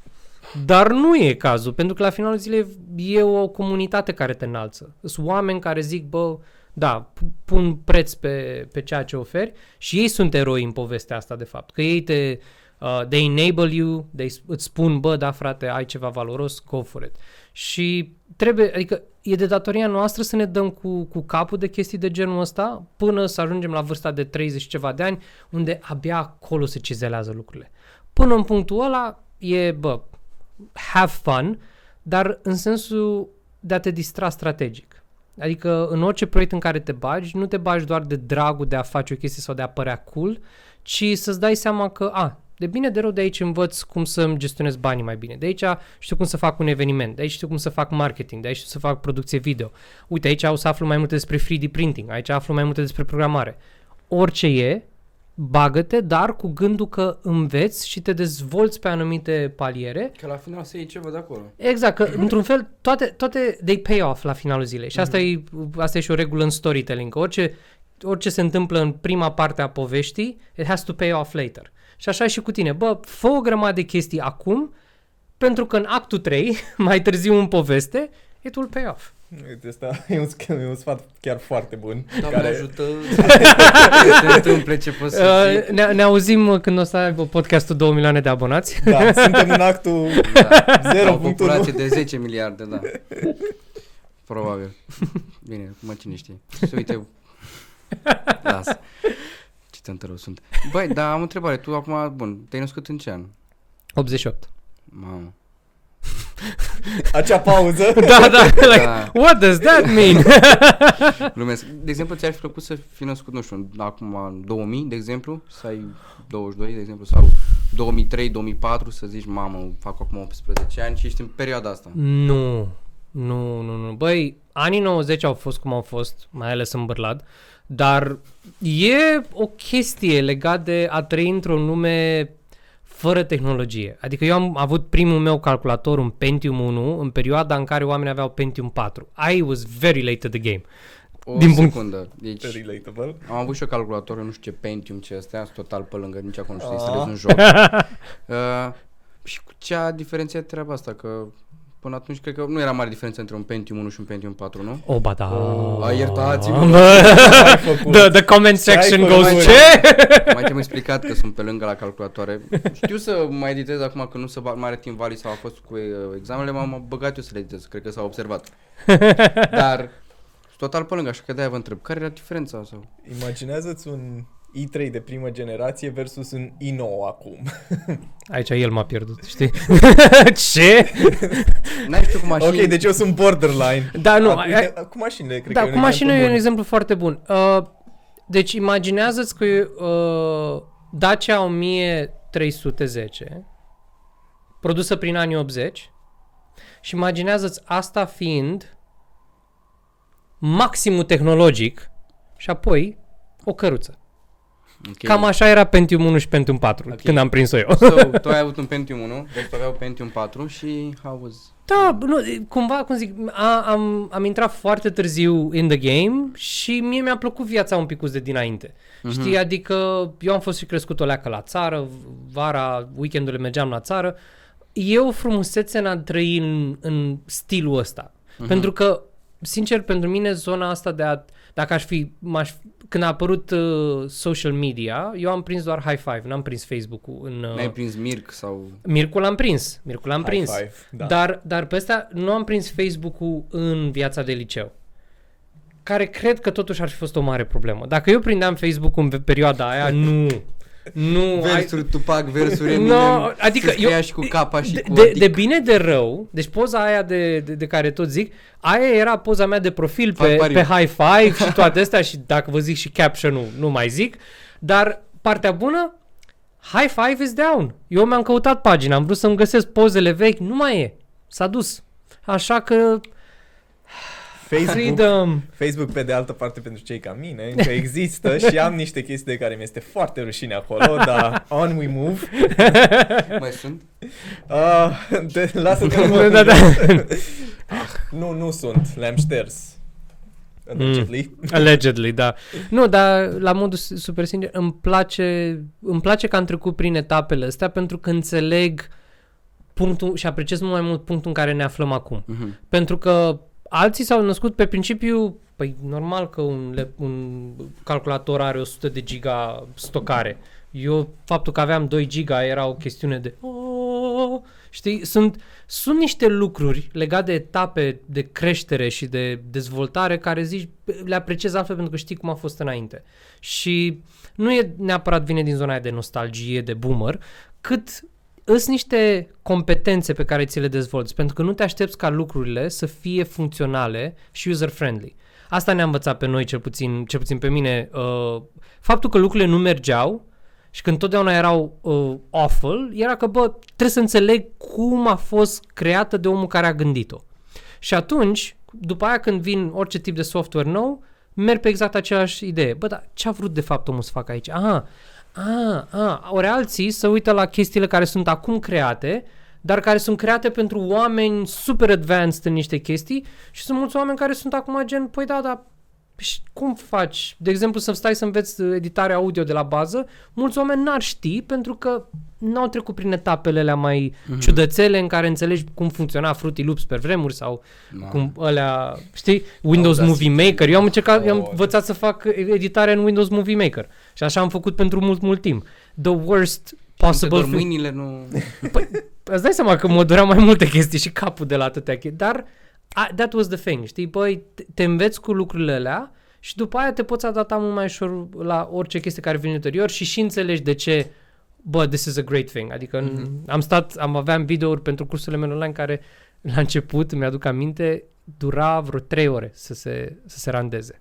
dar nu e cazul, pentru că la finalul zilei e o comunitate care te înalță. Sunt oameni care zic, bă, da, pun preț pe, pe ceea ce oferi și ei sunt eroi în povestea asta, de fapt. Că ei te, uh, they enable you, they, îți spun, bă, da, frate, ai ceva valoros, go for it. Și trebuie, adică e de datoria noastră să ne dăm cu, cu capul de chestii de genul ăsta până să ajungem la vârsta de 30 ceva de ani, unde abia acolo se cizelează lucrurile. Până în punctul ăla e, bă, have fun, dar în sensul de a te distra strategic. Adică în orice proiect în care te bagi, nu te bagi doar de dragul de a face o chestie sau de a părea cool, ci să-ți dai seama că, a, de bine de rău de aici învăț cum să-mi gestionez banii mai bine. De aici știu cum să fac un eveniment, de aici știu cum să fac marketing, de aici știu să fac producție video. Uite, aici o să aflu mai multe despre 3D printing, aici aflu mai multe despre programare. Orice e, bagă-te, dar cu gândul că înveți și te dezvolți pe anumite paliere. Că la final să iei ceva de acolo. Exact, că într-un fel toate, toate they pay off la finalul zilei. Și asta, mm-hmm. e, asta e și o regulă în storytelling. Că orice, orice se întâmplă în prima parte a poveștii, it has to pay off later. Și așa și cu tine. Bă, fă o grămadă de chestii acum, pentru că în actul 3, [LAUGHS] mai târziu în poveste, it will pay off. Uite, asta e un, e un sfat chiar foarte bun. Doamne care... ajută să [LAUGHS] se întâmple ce poți să uh, ne, ne auzim când o să aibă podcastul 2 milioane de abonați. Da, suntem în actul da, 0. O populație de 10 miliarde, da. Probabil. Bine, mă cine știe. Să uite. Lasă tântărău sunt. Băi, dar am o întrebare. Tu acum, bun, te-ai născut în ce an? 88. Mamă. [LAUGHS] Acea pauză. [LAUGHS] da, da, like, Da. what does that mean? [LAUGHS] Glumesc. De exemplu, ți-ar fi plăcut să fi născut, nu știu, acum în 2000, de exemplu, să ai 22, de exemplu, sau 2003, 2004, să zici, mamă, fac acum 18 ani și ești în perioada asta. nu, nu, nu, nu. Băi, anii 90 au fost cum au fost, mai ales în Bârlad, dar e o chestie legat de a trăi într-o lume fără tehnologie. Adică eu am avut primul meu calculator, un Pentium 1, în perioada în care oamenii aveau Pentium 4. I was very late to the game. O Din Din punct- secundă. Deci, Relatable. am avut și o calculator, nu știu ce Pentium, ce astea, sunt total pe lângă, nici acum nu știu să Ah. instalez un joc. [LAUGHS] uh, și cu ce a diferențiat treaba asta? Că până atunci cred că nu era mare diferență între un Pentium 1 și un Pentium 4, nu? O, ba da. Oh, a, iertați-mă. ai [LAUGHS] făcut? the, the comment Ce ai section făcut? goes, ce? Mai te-am explicat că sunt pe lângă la calculatoare. Știu să mai editez acum că nu se bag mare timp vali sau a fost cu uh, examenele, m-am băgat eu să le editez, cred că s-a observat. [LAUGHS] Dar sunt total pe lângă, așa că de-aia vă întreb, care era diferența? Sau? Imaginează-ți un i3 de primă generație versus un i9 acum. [LAUGHS] Aici el m-a pierdut, știi? [LAUGHS] ce? N-ai știu cu mașini. Ok, deci eu sunt borderline. Da, nu, Acum, ai- uite, cu mașinile, cred Da, că e cu un mașina e exemplu un bun. exemplu foarte bun. Uh, deci imaginează-ți că uh, Dacia 1310, produsă prin anii 80, și imaginează-ți asta fiind maximul tehnologic și apoi o căruță. Ok. Cam așa era Pentium 1 și Pentium 4 Ok. când am prins-o eu. So, [LAUGHS] tu ai avut un Pentium 1, deci tu aveau Pentium 4 și how was... Da, nu, cumva, cum zic, a, am, am intrat foarte târziu in the game și mie mi-a plăcut viața un pic de dinainte. Mhm. Știi, adică eu am fost și crescut o leacă la țară, vara, weekendurile mergeam la țară. E o frumusețe în a trăi în, în stilul ăsta. Mhm. Pentru că, sincer, pentru mine zona asta de a, dacă aș fi, m-aș, când a apărut uh, social media, eu am prins doar high five, n-am prins Facebook-ul în... Uh, N-ai prins Mirc sau... Mircul l-am prins, Mircul l-am High prins. five, da. Dar, dar pe ăsta nu am prins Facebook-ul în viața de liceu. Care cred că totuși ar fi fost o mare problemă. Dacă eu prindeam Facebook-ul în perioada aia, nu. Nu. Versuri Tupac, versuri No, Eminem, adică se scria eu- și cu capa și de, cu de, adic. de bine de rău, deci poza aia de, de, de care tot zic, aia era poza mea de profil Fac pe, pariu. pe high five și [LAUGHS] toate astea și dacă vă zic și caption-ul, nu mai zic, dar partea bună, high five is down. Eu mi-am căutat pagina, am vrut să-mi găsesc pozele vechi, nu mai e. S-a dus. Așa că Facebook, freedom. Facebook, pe de altă parte, pentru cei ca mine, încă există [LAUGHS] și am niște chestii de care mi-este foarte rușine acolo, dar on we move. [LAUGHS] Mai sunt? Uh, de, lasă-te Da, da, da. Nu, nu sunt, le-am șters. Allegedly. Allegedly, da. Nu, dar la modul su- super sincer, îmi place, îmi place că am trecut prin etapele astea pentru că înțeleg punctul și apreciez mult mai mult punctul în care ne aflăm acum. Mhm. Pentru că alții s-au născut pe principiu, păi normal că un, le- un calculator are 100 de giga stocare. Eu, faptul că aveam 2 giga era o chestiune de... "Oh", Știi, sunt, sunt niște lucruri legate de etape de creștere și de dezvoltare care zici, le apreciez altfel pentru că știi cum a fost înainte. Și nu e neapărat vine din zona aia de nostalgie, de boomer, cât sunt niște competențe pe care ți le dezvolți, pentru că nu te aștepți ca lucrurile să fie funcționale și user-friendly. Asta ne-a învățat pe noi, cel puțin, cel puțin pe mine, uh, faptul că lucrurile nu mergeau și când totdeauna erau uh, awful, era că, bă, trebuie să înțeleg cum a fost creată de omul care a gândit-o. Și atunci, după aia când vin orice tip de software nou, merg pe exact aceeași idee. Bă, dar ce a vrut de fapt omul să facă aici? Aha, a, a, ori alții să uită la chestiile care sunt acum create, dar care sunt create pentru oameni super advanced în niște chestii și sunt mulți oameni care sunt acum gen, păi da, dar și cum faci? De exemplu, să stai să înveți editarea audio de la bază, mulți oameni n-ar ști pentru că n-au trecut prin etapele alea mai Mhm. ciudățele în care înțelegi cum funcționa Fruity Loops pe vremuri sau Da. cum alea, știi, Windows Audacity. Movie Maker. Eu am încercat, eu am Oh. învățat să fac editarea în Windows Movie Maker. Și așa am făcut pentru mult, mult timp. The worst possible Doar thing. mâinile nu... Păi, îți dai seama că mă dureau mai multe chestii și capul de la atâtea chestii. Dar a, that was the thing, știi? Băi, te, te înveți cu lucrurile alea și după aia te poți adapta mult mai ușor la orice chestie care vine ulterior și și înțelegi de ce bă, this is a great thing. Adică mm-hmm. am stat, am aveam videouri pentru cursurile mele online care la început, mi-aduc aminte, dura vreo 3 ore să se, să se randeze.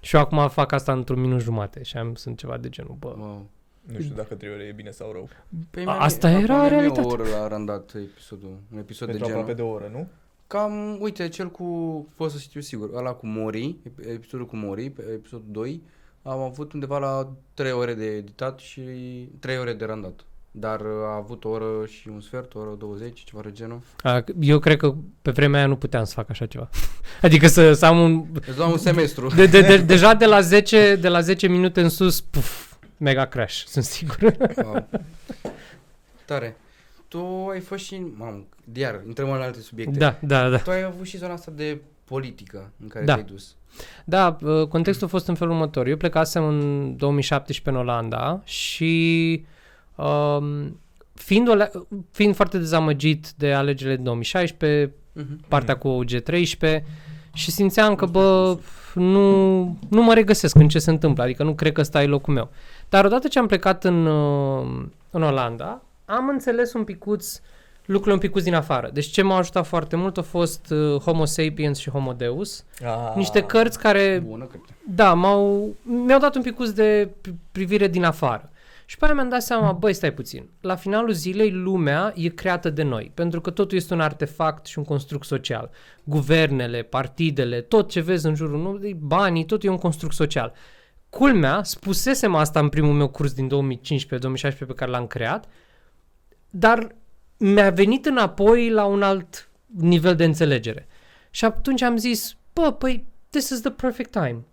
Și eu acum fac asta într-un minut jumate și am, sunt ceva de genul, bă, Wow. Nu știu dacă trei ore e bine sau rău. Pe A- asta era aproape realitate. o oră la randat episodul, un episod Pentru de genul. aproape de o oră, nu? Cam, uite, cel cu, pot să știu sigur, ăla cu Mori, ep- episodul cu Mori, pe episodul 2, am avut undeva la 3 ore de editat și 3 ore de randat. Dar uh, a avut o oră și un sfert, o oră 20, ceva de genul. a, eu cred că pe vremea aia nu puteam să fac așa ceva. [LAUGHS] Adică să, să am un... Îți dau un semestru. De, de, de, [LAUGHS] deja de la 10, de la 10 minute în sus, puf, mega crash, [LAUGHS] sunt sigur. Wow. Tare. Tu ai fost și, mamă, iar, intrăm în alte subiecte. da, da, da. Tu ai avut și zona asta de politică în care Da. te-ai dus. Da, uh, contextul a fost în felul următor. Eu plecasem în 2017 în Olanda și um, fiind, o, le- fiind foarte dezamăgit de alegerile din 2016, Mhm. partea cu G13 și simțeam că, bă, nu, nu mă regăsesc în ce se întâmplă, adică nu cred că ăsta e locul meu. Dar odată ce am plecat în, uh, în Olanda, am înțeles un picuț lucrurile un picuț din afară. Deci ce m-a ajutat foarte mult a fost uh, Homo Sapiens și Homo Deus, Ah, niște cărți care Bună carte. da, m-au, mi-au dat un picuț de pri- privire din afară. Și pe aia mi-am dat seama, băi, stai puțin, la finalul zilei lumea e creată de noi, pentru că totul este un artefact și un construct social. Guvernele, partidele, tot ce vezi în jurul nostru, banii, tot e un construct social. Culmea, spusesem asta în primul meu curs din 2015-2016 pe care l-am creat, dar mi-a venit înapoi la un alt nivel de înțelegere. Și atunci am zis, bă, păi, this is the perfect time.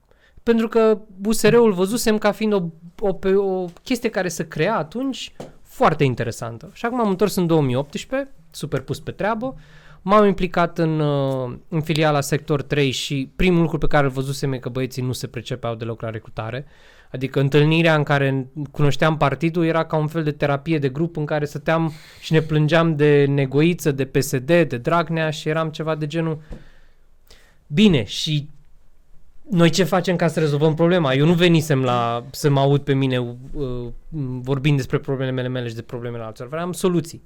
Pentru că USR-ul văzusem ca fiind o, o, pe- o chestie care se crea atunci foarte interesantă. Și acum am întors în 2018, super pus pe treabă, m-am implicat în, uh, în filiala Sector 3 și primul lucru pe care îl văzusem e că băieții nu se precepeau deloc la recrutare. Adică întâlnirea în care cunoșteam partidul era ca un fel de terapie de grup în care stăteam și ne plângeam de Negoiță, de PSD, de Dragnea și eram ceva de genul Bine, și noi ce facem ca să rezolvăm problema? Eu nu venisem la să mă aud pe mine uh, vorbind despre problemele mele și de problemele altora. Vreau soluții.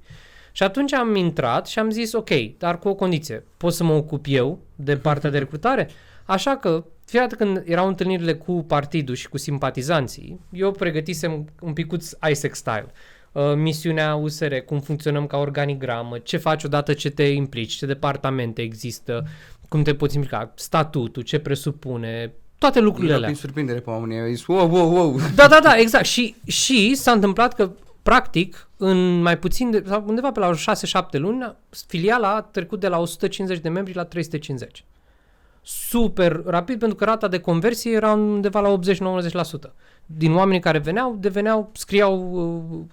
Și atunci am intrat și am zis, ok, dar cu o condiție. Pot să mă ocup eu de partea de recrutare? Așa că, fiecare dată când erau întâlnirile cu partidul și cu simpatizanții, eu pregătisem un picuț ISEC style. Uh, misiunea USR, cum funcționăm ca organigramă, ce faci odată ce te implici, ce departamente există, cum te poți implica, statutul, ce presupune, toate lucrurile Era alea. prin surprindere pe oamenii, au zis, wow, wow, wow. Da, da, da, exact. Și, și s-a întâmplat că, practic, în mai puțin de, sau undeva pe la 6-7 luni, filiala a trecut de la 150 de membri la 350. Super rapid, pentru că rata de conversie era undeva la 80-90%. Din oamenii care veneau, deveneau, scriau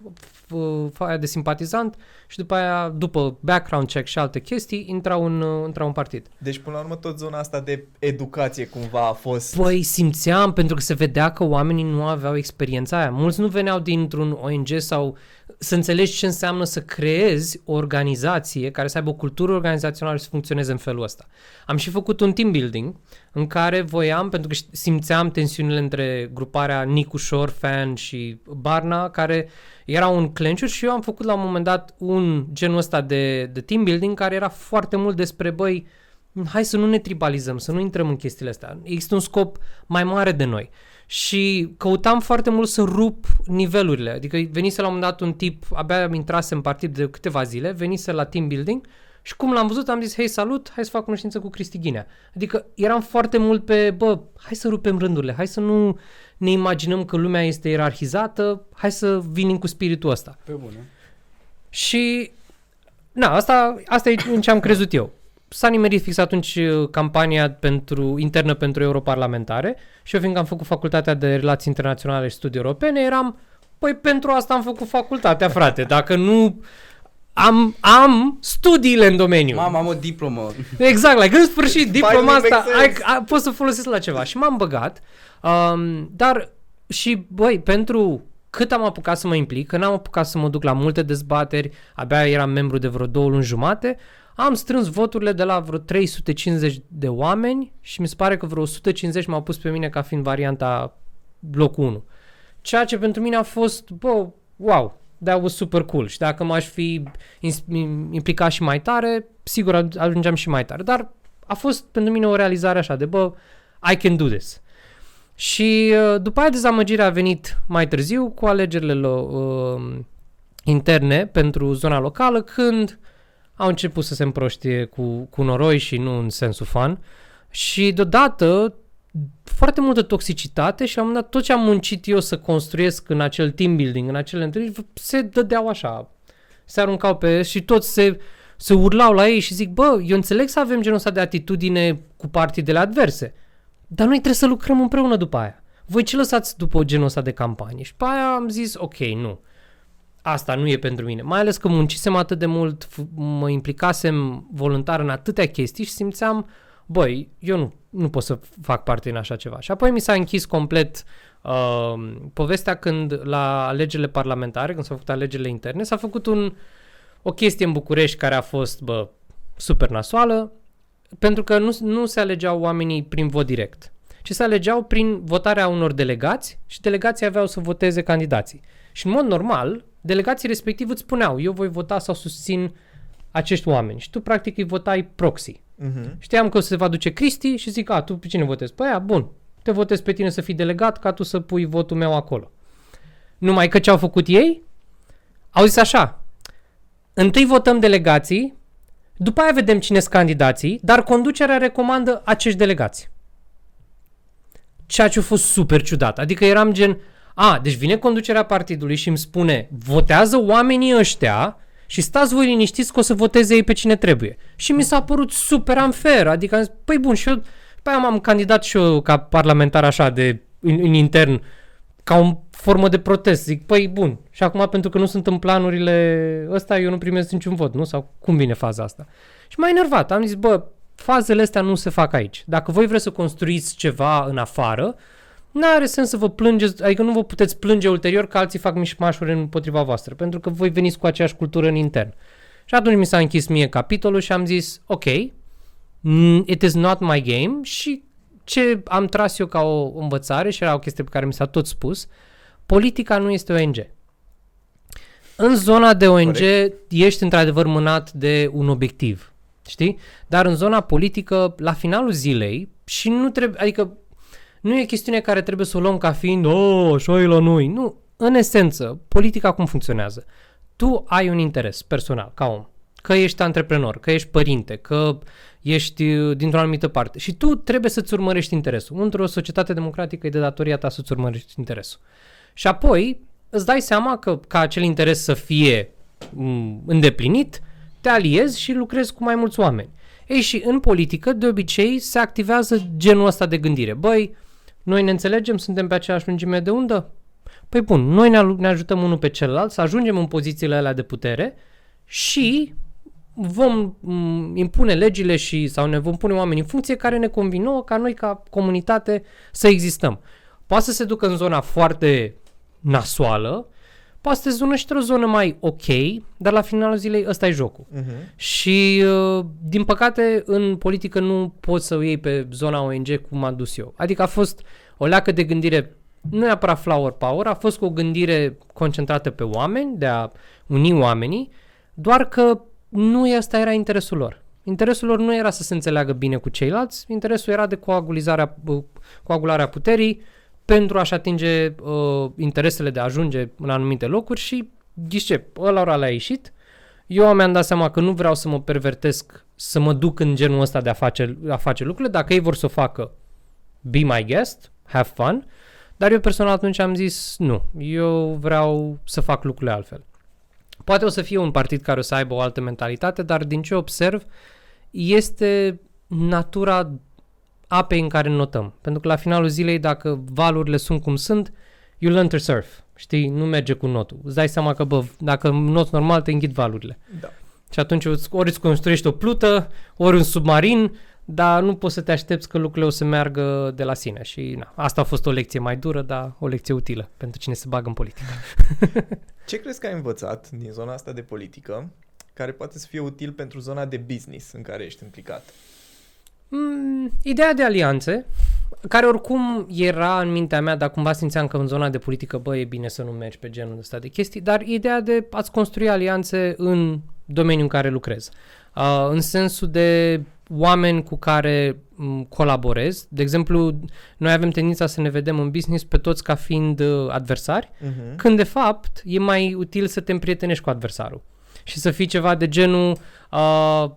uh, uh, foaia de simpatizant și după aia, după background check și alte chestii, intrau în, uh, intrau în partid. Deci, până la urmă, tot zona asta de educație cumva a fost... Păi simțeam, pentru că se vedea că oamenii nu aveau experiența aia. Mulți nu veneau dintr-un ONG sau să înțelegi ce înseamnă să creezi o organizație care să aibă o cultură organizațională și să funcționeze în felul ăsta. Am și făcut un team building în care voiam, pentru că ș- simțeam tensiunile între gruparea Nicu Shore, Fan și Barna, care era un clench și eu am făcut la un moment dat un genul ăsta de, de team building care era foarte mult despre, băi, hai să nu ne tribalizăm, să nu intrăm în chestiile astea. Există un scop mai mare de noi. Și căutam foarte mult să rup nivelurile. Adică venise la un moment dat un tip, abia intrase în partid de câteva zile, venise la team building și cum l-am văzut am zis, hei salut, hai să fac cunoștință cu Cristi Ghinea. Adică eram foarte mult pe, bă, hai să rupem rândurile, hai să nu ne imaginăm că lumea este ierarhizată, hai să vinim cu spiritul ăsta. Pe bune. Și, na, asta, asta e în ce am crezut eu. S-a nimerit fix atunci uh, campania pentru, internă pentru europarlamentare și eu fiindcă am făcut facultatea de relații internaționale și studii europene, eram, păi pentru asta am făcut facultatea, frate, dacă nu am, am studiile în domeniu. Mama, am o diplomă. Exact, like, în sfârșit, diploma Finally asta, makes ai, sense. a, pot să folosesc la ceva. Și m-am băgat, um, dar și, băi, pentru cât am apucat să mă implic, că n-am apucat să mă duc la multe dezbateri, abia eram membru de vreo două luni jumate, am strâns voturile de la vreo 350 de oameni și mi se pare că vreo 150 m-au pus pe mine ca fiind varianta locul 1. Ceea ce pentru mine a fost, bă, wow, that was super cool. Și dacă m-aș fi ins- implicat și mai tare, sigur ajungeam și mai tare. Dar a fost pentru mine o realizare așa de, bă, I can do this. Și uh, după aia dezamăgirea a venit mai târziu cu alegerile uh, interne pentru zona locală, când au început să se împroștie cu, cu noroi și nu în sensul fan. Și deodată foarte multă toxicitate și la un moment dat tot ce am muncit eu să construiesc în acel team building, în acele întâlniri, se dădeau așa. Se aruncau pe și toți se, se urlau la ei și zic, bă, eu înțeleg să avem genul ăsta de atitudine cu partidele adverse, dar noi trebuie să lucrăm împreună după aia. Voi ce lăsați după genul ăsta de campanie? Și pe aia am zis, ok, nu. Asta nu e pentru mine. Mai ales că muncisem atât de mult, mă implicasem voluntar în atâtea chestii și simțeam, băi, eu nu, nu pot să fac parte din așa ceva. Și apoi mi s-a închis complet uh, povestea când la alegerile parlamentare, când s-au făcut alegerile interne, s-a făcut un, o chestie în București care a fost, bă, super nasoală, pentru că nu, nu se alegeau oamenii prin vot direct, ci se alegeau prin votarea unor delegați și delegații aveau să voteze candidații. Și în mod normal, delegații respectiv îți spuneau, eu voi vota sau susțin acești oameni. Și tu practic îi votai proxy. Uh-huh. Știam că se va duce Cristi și zic, a, tu pe cine votezi? Păi aia, bun, te votez pe tine să fii delegat ca tu să pui votul meu acolo. Numai că ce au făcut ei? Au zis așa, întâi votăm delegații, după aia vedem cine sunt candidații, dar conducerea recomandă acești delegați. Ceea ce a fost super ciudat. Adică eram gen, a, deci vine conducerea partidului și îmi spune, votează oamenii ăștia și stați voi liniștiți că o să voteze ei pe cine trebuie. Și mi s-a părut super unfair, adică am zis, păi bun, și eu, păi am candidat și eu ca parlamentar așa de, în, în intern, ca o formă de protest. Zic, păi bun, și acum pentru că nu sunt în planurile ăsta, eu nu primesc niciun vot, nu? Sau cum vine faza asta? Și m-a enervat, am zis, bă, fazele astea nu se fac aici. Dacă voi vreți să construiți ceva în afară, nu are sens să vă plângeți, adică nu vă puteți plânge ulterior că alții fac mișmașuri împotriva voastră, pentru că voi veniți cu aceeași cultură în intern. Și atunci mi s-a închis mie capitolul și am zis, ok, it is not my game și ce am tras eu ca o învățare și era o chestie pe care mi s-a tot spus, politica nu este ONG. În zona de ONG Corect. ești într-adevăr mânat de un obiectiv, știi? Dar în zona politică, la finalul zilei, și nu trebuie, adică nu e chestiune care trebuie să o luăm ca fiind, oh, așa e la noi. Nu, în esență, politica cum funcționează? Tu ai un interes personal, ca om. Că ești antreprenor, că ești părinte, că ești uh, dintr-o anumită parte. Și tu trebuie să-ți urmărești interesul. Într-o societate democratică e de datoria ta să-ți urmărești interesul. Și apoi îți dai seama că ca acel interes să fie mm, îndeplinit, te aliezi și lucrezi cu mai mulți oameni. Ei și în politică, de obicei, se activează genul ăsta de gândire. Băi, noi ne înțelegem, suntem pe aceeași lungime de undă? Păi bun, noi ne, ne ajutăm unul pe celălalt să ajungem în pozițiile alea de putere și vom m- impune legile și sau ne vom pune oameni în funcție care ne convin nouă ca noi ca comunitate să existăm. Poate să se ducă în zona foarte nasoală, poate să se zună și într-o zonă mai ok, dar la finalul zilei ăsta e jocul. Uh-huh. Și, uh, din păcate, în politică nu poți să o iei pe zona ONG cum am dus eu. Adică a fost o leacă de gândire, nu neapărat flower power, a fost cu o gândire concentrată pe oameni, de a uni oamenii, doar că nu ăsta era interesul lor. Interesul lor nu era să se înțeleagă bine cu ceilalți, interesul era de coagulizarea, uh, coagularea puterii, pentru a-și atinge uh, interesele de a ajunge în anumite locuri și ghice, ăla le-a ieșit. Eu mi-am dat seama că nu vreau să mă pervertesc, să mă duc în genul ăsta de a face, a face lucrurile. Dacă ei vor să o facă, be my guest, have fun. Dar eu personal atunci am zis nu, eu vreau să fac lucrurile altfel. Poate o să fie un partid care o să aibă o altă mentalitate, dar din ce observ, este natura apei în care notăm. Pentru că la finalul zilei, dacă valurile sunt cum sunt, you learn to surf. Știi? Nu merge cu notul. Îți dai seama că, bă, dacă not normal, te înghit valurile. Da. Și atunci ori îți construiești o plută, ori un submarin, dar nu poți să te aștepți că lucrurile o să meargă de la sine. Și na, asta a fost o lecție mai dură, dar o lecție utilă pentru cine se bagă în politică. [LAUGHS] Ce crezi că ai învățat din zona asta de politică care poate să fie util pentru zona de business în care ești implicat? Mm, ideea de alianțe, care oricum era în mintea mea, dar cumva simțeam că în zona de politică, bă, e bine să nu mergi pe genul ăsta de chestii, dar ideea de a-ți construi alianțe în domeniul în care lucrez. Uh, în sensul de oameni cu care m, colaborez. De exemplu, noi avem tendința să ne vedem în business pe toți ca fiind uh, adversari, Mhm. când de fapt e mai util să te împrietenești cu adversarul și să fii ceva de genul uh,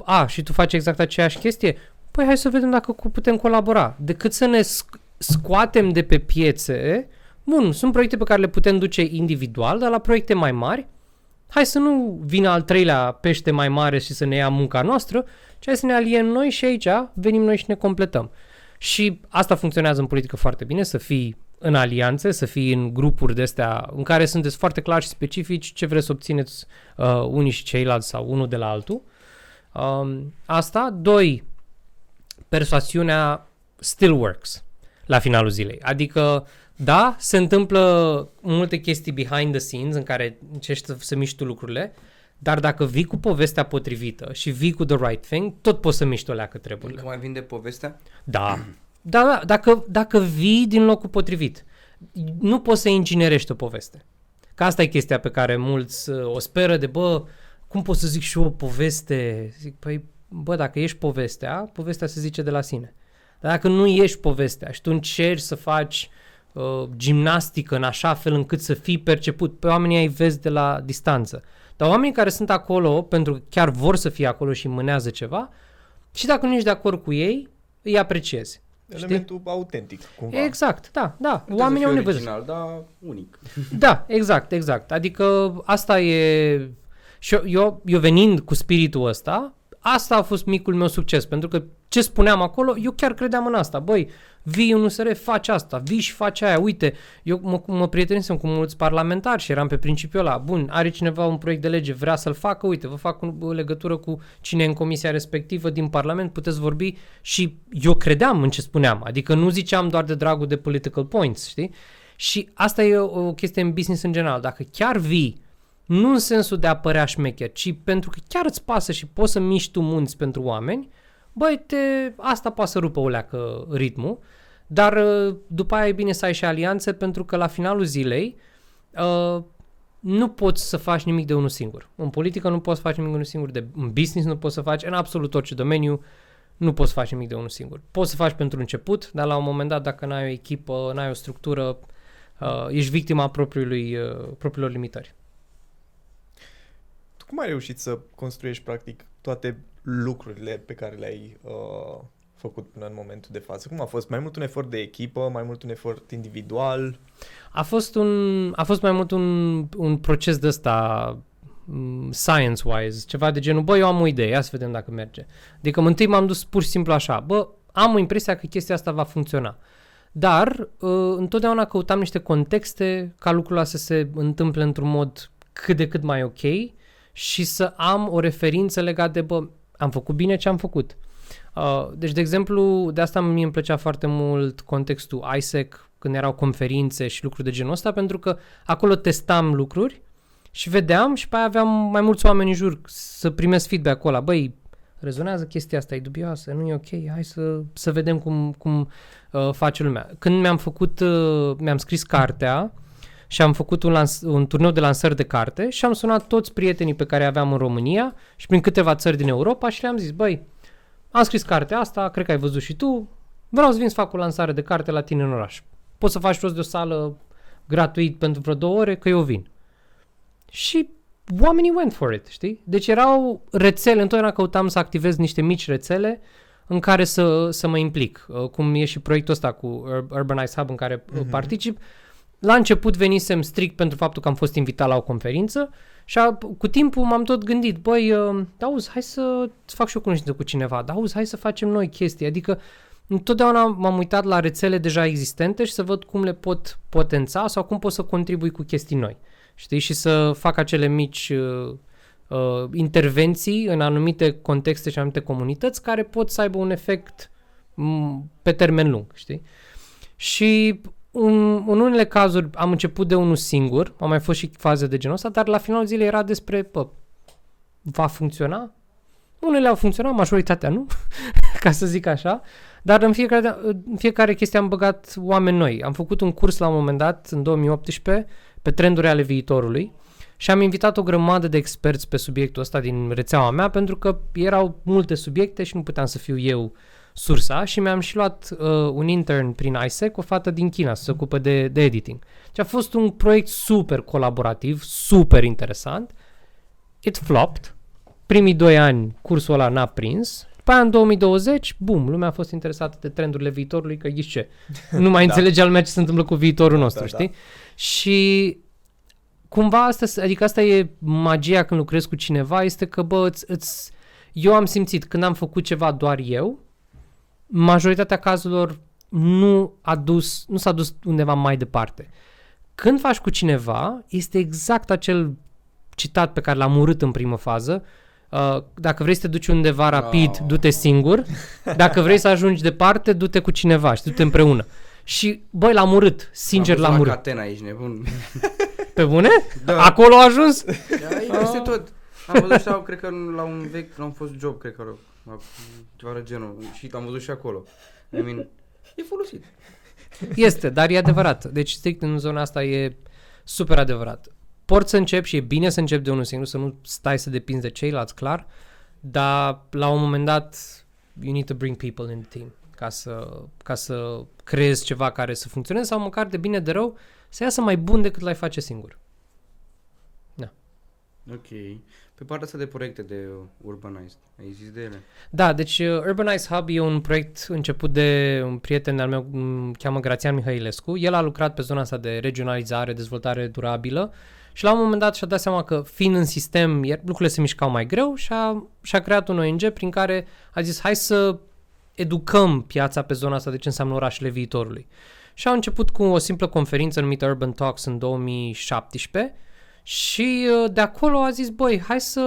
a, și tu faci exact aceeași chestie, păi hai să vedem dacă cu- putem colabora. Decât să ne sc- scoatem de pe piețe, bun, sunt proiecte pe care le putem duce individual, dar la proiecte mai mari, hai să nu vină al treilea pește mai mare și să ne ia munca noastră, ci hai să ne aliem noi și aici venim noi și ne completăm. Și asta funcționează în politică foarte bine, să fii în alianțe, să fii în grupuri de astea în care sunteți foarte clar și specifici ce vreți să obțineți uh, unii și ceilalți sau unul de la altul. Um, asta. Doi, persoasiunea still works la finalul zilei. Adică, da, se întâmplă multe chestii behind the scenes în care încerci să, să miști tu lucrurile, dar dacă vii cu povestea potrivită și vii cu the right thing, tot poți să miști o leacă treburile. Încă mai vinde povestea? Da. Da, da, dacă, dacă vii din locul potrivit, nu poți să inginerești o poveste. Că asta e chestia pe care mulți uh, o speră de, bă, cum pot să zic și eu o poveste? Zic, păi, bă, dacă ești povestea, povestea se zice de la sine. Dar dacă nu ești povestea și tu încerci să faci uh, gimnastică în așa fel încât să fii perceput, pe oamenii ai vezi de la distanță. Dar oamenii care sunt acolo pentru că chiar vor să fie acolo și mânează ceva, și dacă nu ești de acord cu ei, îi apreciezi. Elementul autentic, cumva. Exact, da, da. Nu Oamenii au trebuie să nevoie. fie original, dar unic. [LAUGHS] Da, exact, exact. Adică asta e... Și eu, eu, eu venind cu spiritul ăsta, asta a fost micul meu succes, pentru că ce spuneam acolo, eu chiar credeam în asta. Băi, vii în USR, faci asta, vii și faci aia. Uite, eu mă, mă prietenisem cu mulți parlamentari și eram pe principiul ăla. Bun, are cineva un proiect de lege, vrea să-l facă, uite, vă fac o legătură cu cine e în comisia respectivă din Parlament, puteți vorbi și eu credeam în ce spuneam. Adică nu ziceam doar de dragul de political points, știi? Și asta e o, o chestie în business în general. Dacă chiar vii, nu în sensul de a părea șmecher, ci pentru că chiar îți pasă și poți să miști tu munți pentru oameni, băi, te, asta poate să rupă o leacă ritmul, dar uh, după aia e bine să ai și alianțe pentru că la finalul zilei uh, nu poți să faci nimic de unul singur. În politică nu poți să faci nimic de unul singur, de, în business nu poți să faci, în absolut orice domeniu nu poți să faci nimic de unul singur. Poți să faci pentru început, dar la un moment dat dacă n-ai o echipă, n-ai o structură, uh, ești victima propriului, uh, propriilor limitări. Tu cum ai reușit să construiești, practic, toate lucrurile pe care le-ai uh, făcut până în momentul de față? Cum a fost? Mai mult un efort de echipă, mai mult un efort individual? A fost, un, a fost mai mult un, un proces de ăsta mm, science-wise, ceva de genul, bă, eu am o idee, ia să vedem dacă merge. Adică întâi m-am dus pur și simplu așa, bă, am impresia că chestia asta va funcționa. Dar uh, întotdeauna căutam niște contexte ca lucrurile să se întâmple într-un mod cât de cât mai ok și să am o referință legată de, bă, am făcut bine ce am făcut. Uh, deci, de exemplu, de asta mie îmi plăcea foarte mult contextul ISEC, când erau conferințe și lucruri de genul ăsta, pentru că acolo testam lucruri și vedeam și pe aia aveam mai mulți oameni în jur să primesc feedback ăla. Băi, rezonează chestia asta, e dubioasă, nu e ok, hai să, să vedem cum, cum uh, face lumea. Când mi-am făcut, uh, mi-am scris cartea și am făcut un, lans- un turneu de lansări de carte și am sunat toți prietenii pe care aveam în România și prin câteva țări din Europa și le-am zis, băi, am scris cartea asta, cred că ai văzut și tu, vreau să vin să fac o lansare de carte la tine în oraș. Poți să faci rost de o sală gratuit pentru vreo două ore, că eu vin. Și oamenii went for it, știi? Deci erau rețele, întotdeauna căutam să activez niște mici rețele în care să, să mă implic, uh, cum e și proiectul ăsta cu Ur- Urbanize Hub în care uh, Mhm. particip. La început venisem strict pentru faptul că am fost invitat la o conferință și a, cu timpul m-am tot gândit, băi, uh, auzi, hai să fac și eu cunoștință cu cineva, dar auzi, hai să facem noi chestii, adică întotdeauna m-am uitat la rețele deja existente și să văd cum le pot potența sau cum pot să contribui cu chestii noi. Știi? Și să fac acele mici uh, uh, intervenții în anumite contexte și anumite comunități care pot să aibă un efect m- pe termen lung, știi? Și în, în unele cazuri am început de unul singur, au mai fost și faze de genul ăsta, dar la finalul zilei era despre, bă, va funcționa? Unele au funcționat, majoritatea nu, [LAUGHS] ca să zic așa, Dar în fiecare, în fiecare chestie am băgat oameni noi. Am făcut un curs la un moment dat, în 2018, pe trenduri ale viitorului și am invitat o grămadă de experți pe subiectul ăsta din rețeaua mea pentru că erau multe subiecte și nu puteam să fiu eu sursa și mi-am și luat uh, un intern prin ISEC, o fată din China, să se ocupe de, de editing. Și a fost un proiect super colaborativ, super interesant. It flopped. Primii doi ani cursul ăla n-a prins. După aia în 2020, bum, lumea a fost interesată de trendurile viitorului, că ghiși ce, [LAUGHS] nu mai Da. înțelege al lumea ce se întâmplă cu viitorul nostru, da, știi? Și cumva asta, adică asta e magia când lucrezi cu cineva, este că, bă, îți, îți, eu am simțit când am făcut ceva doar eu, majoritatea cazurilor nu, a dus, nu s-a dus undeva mai departe. Când faci cu cineva, este exact acel citat pe care l-am urât în primă fază, Uh, dacă vrei să te duci undeva rapid, Oh. du-te singur. Dacă vrei să ajungi departe, du-te cu cineva și du-te împreună. Și, băi, l-am urât. Sincer, Am văzut l-am la urât. Catena, ești nebun. [LAUGHS] Pe bune? Da. Acolo a ajuns? Aici peste tot. Am văzut și la, cred că la un vechi, la un fost job, cred că la, ceva de genul. Și am văzut și acolo. I mean, [LAUGHS] e folosit. Este, dar e adevărat. Deci, strict în zona asta e super adevărat. Poți să începi și e bine să începi de unul singur, să nu stai să depinzi de ceilalți, clar, dar la un moment dat you need to bring people in the team ca să, ca să creezi ceva care să funcționeze sau măcar de bine de rău să iasă mai bun decât l-ai face singur. Ok. Pe partea asta de proiecte de uh, urbanized, ai zis de ele? Da, deci uh, Urbanize Hub e un proiect început de un prieten al meu, îl cheamă Grațian Mihailescu. El a lucrat pe zona asta de regionalizare, dezvoltare durabilă și la un moment dat și-a dat seama că fiind în sistem, iar lucrurile se mișcau mai greu și a, și-a creat un ONG prin care a zis hai să educăm piața pe zona asta de ce înseamnă orașele viitorului. Și au început cu o simplă conferință numită Urban Talks în 2017 și uh, de acolo a zis, băi, hai să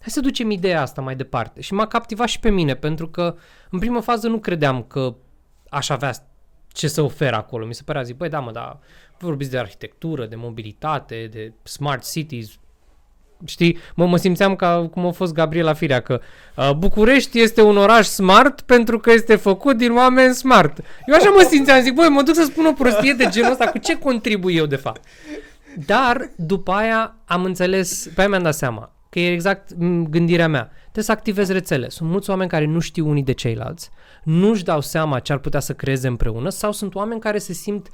hai să ducem ideea asta mai departe. Și m-a captivat și pe mine, pentru că în primă fază nu credeam că aș avea ce să ofer acolo. Mi se părea, zic, băi, da, mă, dar vorbiți de arhitectură, de mobilitate, de smart cities, știi, mă, mă simțeam ca cum a fost Gabriela Firea, că uh, București este un oraș smart pentru că este făcut din oameni smart. Eu așa mă simțeam, zic, băi, mă duc să spun o prostie de genul ăsta, cu ce contribui eu de fapt? Dar după aia am înțeles, pe aia mi-am dat seama că e exact m, gândirea mea. Trebuie să activezi rețele. Sunt mulți oameni care nu știu unii de ceilalți, nu-și dau seama ce ar putea să creeze împreună sau sunt oameni care se simt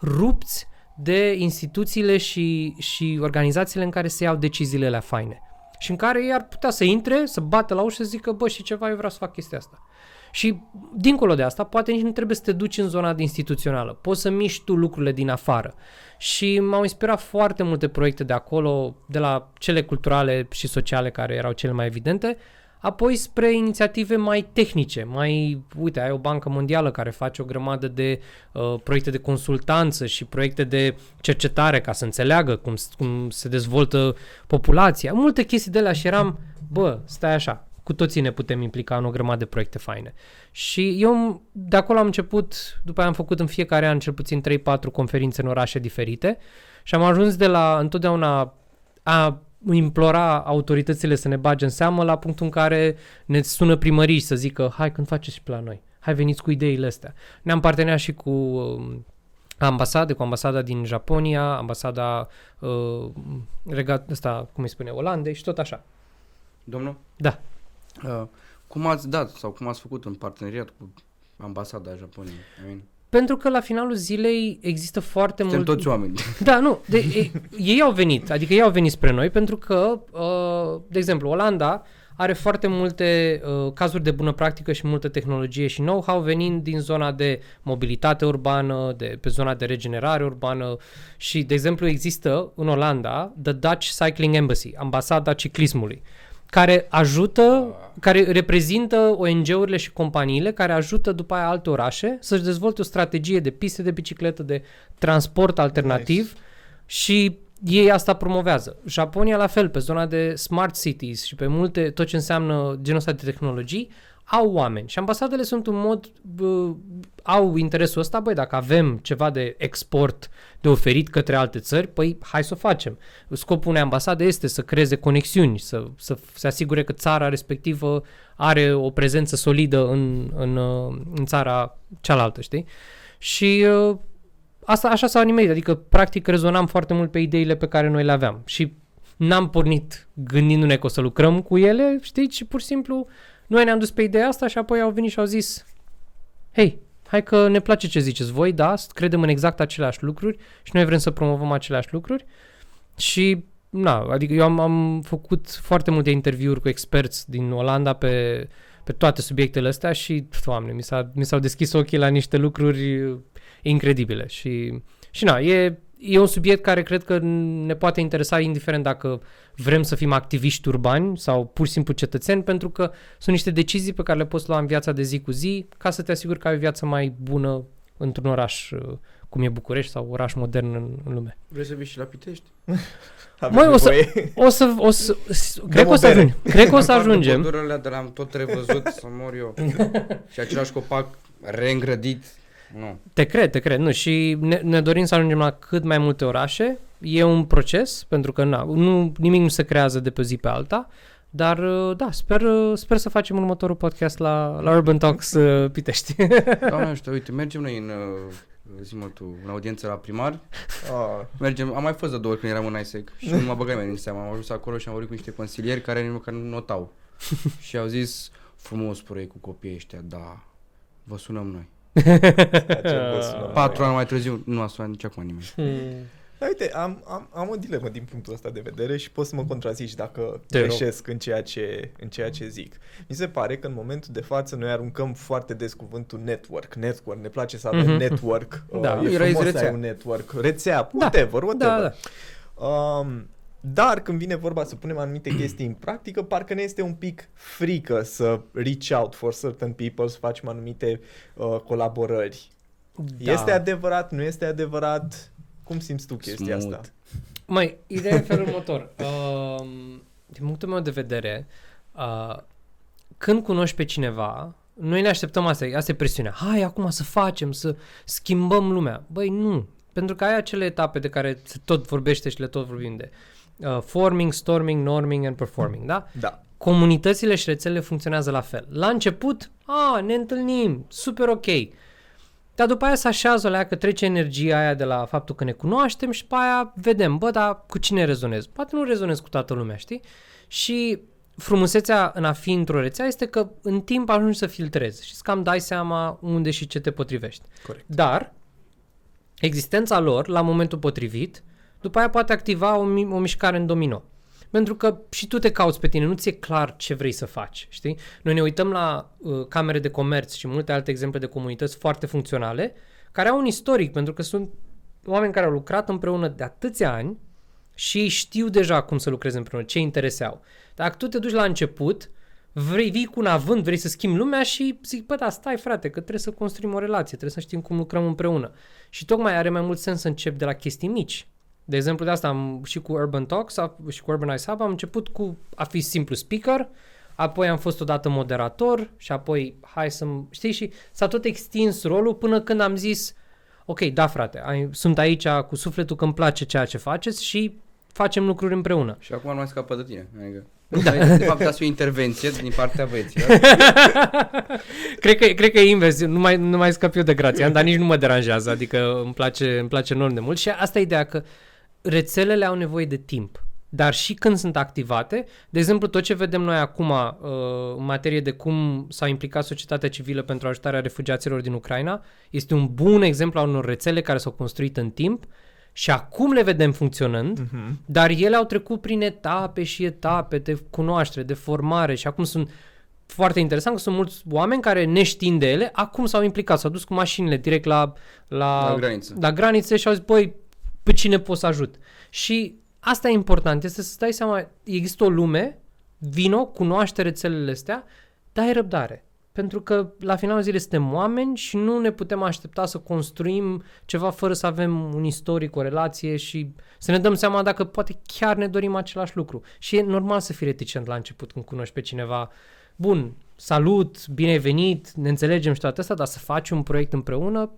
rupți de instituțiile și, și organizațiile în care se iau deciziile la faine. Și în care ei ar putea să intre, să bată la ușă și să zică, bă, și ceva, eu vreau să fac chestia asta. Și dincolo de asta, poate nici nu trebuie să te duci în zona instituțională. Poți să miști tu lucrurile din afară. Și m-au inspirat foarte multe proiecte de acolo, de la cele culturale și sociale care erau cele mai evidente, apoi spre inițiative mai tehnice, mai, uite, ai o bancă mondială care face o grămadă de uh, proiecte de consultanță și proiecte de cercetare ca să înțeleagă cum, s- cum se dezvoltă populația, multe chestii de alea și eram, bă, stai așa, cu toții ne putem implica în o grămadă de proiecte faine. Și eu de acolo am început, după aia am făcut în fiecare an cel puțin 3-4 conferințe în orașe diferite și am ajuns de la întotdeauna a implora autoritățile să ne bage în seamă la punctul în care ne sună primării și să zică hai când faceți și pe la noi, hai veniți cu ideile astea. Ne-am parteneriat și cu um, ambasade, cu ambasada din Japonia, ambasada uh, regat, asta, cum îi spune, Olandei și tot așa. Domnul? Da. Uh, cum ați dat sau cum ați făcut în parteneriat cu ambasada Japoniei? I mean, Pentru că la finalul zilei există foarte suntem mult... toți oameni. [LAUGHS] Da, nu, de, e, ei au venit, adică ei au venit spre noi pentru că, uh, de exemplu, Olanda are foarte multe uh, cazuri de bună practică și multă tehnologie și know-how venind din zona de mobilitate urbană, de, pe zona de regenerare urbană și, de exemplu, există în Olanda The Dutch Cycling Embassy, ambasada ciclismului, care ajută, care reprezintă ONG-urile și companiile care ajută după aia alte orașe să-și dezvolte o strategie de piste de bicicletă, de transport alternativ Nice. și ei asta promovează. Japonia la fel, pe zona de smart cities și pe multe, tot ce înseamnă genul ăsta de tehnologii, au oameni și ambasadele sunt un mod, bă, au interesul ăsta, băi, dacă avem ceva de export de oferit către alte țări, păi hai să o facem. Scopul unei ambasade este să creeze conexiuni, să, să se asigure că țara respectivă are o prezență solidă în, în, uh, în țara cealaltă, știi? Și uh, asta așa s-a nimerit, adică practic rezonam foarte mult pe ideile pe care noi le aveam și n-am pornit gândindu-ne că o să lucrăm cu ele, știi, și pur și simplu noi ne-am dus pe ideea asta și apoi au venit și au zis hei, hai că ne place ce ziceți voi, da, credem în exact aceleași lucruri și noi vrem să promovăm aceleași lucruri. Și na, adică eu am, am făcut foarte multe interviuri cu experți din Olanda pe, pe toate subiectele astea și, doamne, mi, s-a, mi s-au deschis ochii la niște lucruri incredibile și, și na, e, e un subiect care cred că ne poate interesa indiferent dacă vrem să fim activiști urbani sau pur și simplu cetățeni, pentru că sunt niște decizii pe care le poți lua în viața de zi cu zi ca să te asiguri că ai o viață mai bună într-un oraș uh, cum e București sau oraș modern în, în lume. Vrei să vii și la Pitești? [LAUGHS] Avem Măi, o să, nevoie. o să, o să, cred că o o să bere. ajungem. Cred că o să Am fac ajungem. pădurile de l-am tot revăzut să mor eu. [LAUGHS] și același copac reîngrădit. Nu. Te cred, te cred. Nu, și ne, ne dorim să ajungem la cât mai multe orașe. E un proces, pentru că na, nu, nimic nu se creează de pe o zi pe alta. Dar, uh, da, sper, uh, sper să facem următorul podcast la, la Urban Talks uh, Pitești. Doamne [LAUGHS] ăștia, uite, mergem noi în, uh, zi mă tu, în audiență la primar. Ah, Mergem, am mai fost de două ori când eram în ISEC și nu mă băgai mai în seama. Am ajuns acolo și am vorbit cu niște consilieri care nici măcar nu notau. [LAUGHS] și au zis, frumos proiect cu copiii ăștia, da, vă sunăm noi. Ce vă sună [LAUGHS] Patru mai. ani mai târziu, nu a sunat nici acum nimeni. Hmm. Da, uite, am, am, am o dilemă din punctul ăsta de vedere și poți să mă contrazici dacă Te rog. greșesc în ceea, ce, în ceea ce zic. Mi se pare că în momentul de față noi aruncăm foarte des cuvântul network. Network, ne place să avem Mhm. network. Da. uh, e Era frumos să rețea. ai un network. Rețea, Da. whatever, whatever. Da, da. Um, dar când vine vorba să punem anumite chestii în practică, parcă ne este un pic frică să reach out for certain people, să facem anumite uh, colaborări. Da. Este adevărat, nu este adevărat? Cum simți tu chestia Smooth. asta? Mai, ideea e în felul următor. [LAUGHS] Um, din punctul meu de vedere, uh, când cunoști pe cineva, noi ne așteptăm asta, asta e presiunea. Hai acum să facem, să schimbăm lumea. Băi, nu. Pentru că ai acele etape de care se tot vorbește și le tot vorbim de uh, forming, storming, norming and performing, da? Da. comunitățile și rețelele funcționează la fel. La început, a, ne întâlnim, super ok. Dar după aia se așează la ea că trece energia aia de la faptul că ne cunoaștem și după aia vedem, bă, dar cu cine rezonez? Poate nu rezonez cu toată lumea, știi? Și frumusețea în a fi într-o rețea este că în timp ajungi să filtrezi și îți cam dai seama unde și ce te potrivești. Corect. Dar existența lor, la momentul potrivit, după aia poate activa o, mi- o mișcare în domino. Pentru că și tu te cauți pe tine, nu ți-e clar ce vrei să faci, știi? Noi ne uităm la uh, camere de comerț și multe alte exemple de comunități foarte funcționale, care au un istoric, pentru că sunt oameni care au lucrat împreună de atâția ani și știu deja cum să lucreze împreună, ce interese au. Dacă tu te duci la început, vrei, vii cu un avânt, vrei să schimbi lumea și zic, bă, da, stai frate, că trebuie să construim o relație, trebuie să știm cum lucrăm împreună. Și tocmai are mai mult sens să încep de la chestii mici. De exemplu, de asta am și cu Urban Talks a- și cu Urbanize Hub am început cu a fi simplu speaker, apoi am fost odată moderator și apoi hai să știi și s-a tot extins rolul până când am zis ok, da frate, ai, sunt aici cu sufletul că îmi place ceea ce faceți și facem lucruri împreună. Și acum nu mai scapă de tine. Adică, da. De fapt, dați o intervenție din partea băieților. [LAUGHS] cred, că, cred că e invers, nu mai, nu mai scap eu de Grațian, dar nici nu mă deranjează, adică îmi place, îmi place enorm de mult și asta e ideea că rețelele au nevoie de timp. Dar și când sunt activate, de exemplu, tot ce vedem noi acum uh, în materie de cum s-a implicat societatea civilă pentru ajutarea refugiaților din Ucraina, este un bun exemplu al unor rețele care s-au construit în timp și acum le vedem funcționând, Mhm. dar ele au trecut prin etape și etape de cunoaștere, de formare și acum sunt foarte interesant că sunt mulți oameni care neștiind de ele, acum s-au implicat, s-au dus cu mașinile direct la, la, La graniță. la granițe și au zis, băi, pe cine pot să ajut? Și asta e important, este să dai seama, există o lume, vino, cunoaște rețelele astea, dai răbdare. Pentru că la finalul zilei suntem oameni și nu ne putem aștepta să construim ceva fără să avem un istoric, o relație și să ne dăm seama dacă poate chiar ne dorim același lucru. Și e normal să fii reticent la început când cunoști pe cineva bun, salut, bine ai venit, ne înțelegem și toate astea, dar să faci un proiect împreună,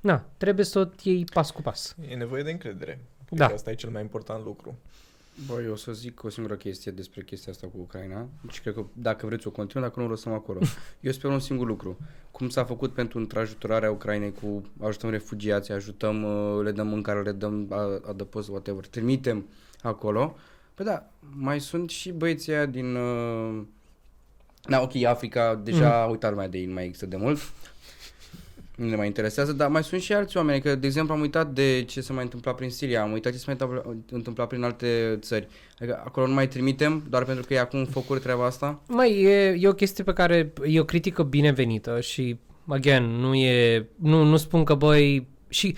na, trebuie să o iei pas cu pas. E nevoie de încredere. Cred Da. că asta e cel mai important lucru. Bă, eu o să zic o singură chestie despre chestia asta cu Ucraina și cred că dacă vreți o continuu, dacă nu o lăsăm acolo. [LAUGHS] Eu sper un singur lucru. Cum s-a făcut pentru întrajutorarea Ucrainei cu ajutăm refugiații, ajutăm, uh, le dăm mâncare, le dăm a- adăpost, whatever, trimitem acolo. Păi da, mai sunt și băieții aia din... Uh... Da, ok, Africa deja mm. uitat lumea de ei, nu mai există de mult. Nu ne mai interesează, dar mai sunt și alți oameni, că de exemplu am uitat de ce se mai întâmpla prin Siria, am uitat ce se mai întâmpla, întâmpla prin alte țări. Adică acolo nu mai trimitem doar pentru că e acum focuri treaba asta? Mai e, e o chestie pe care e o critică binevenită și, again, nu e, nu, nu spun că, băi, și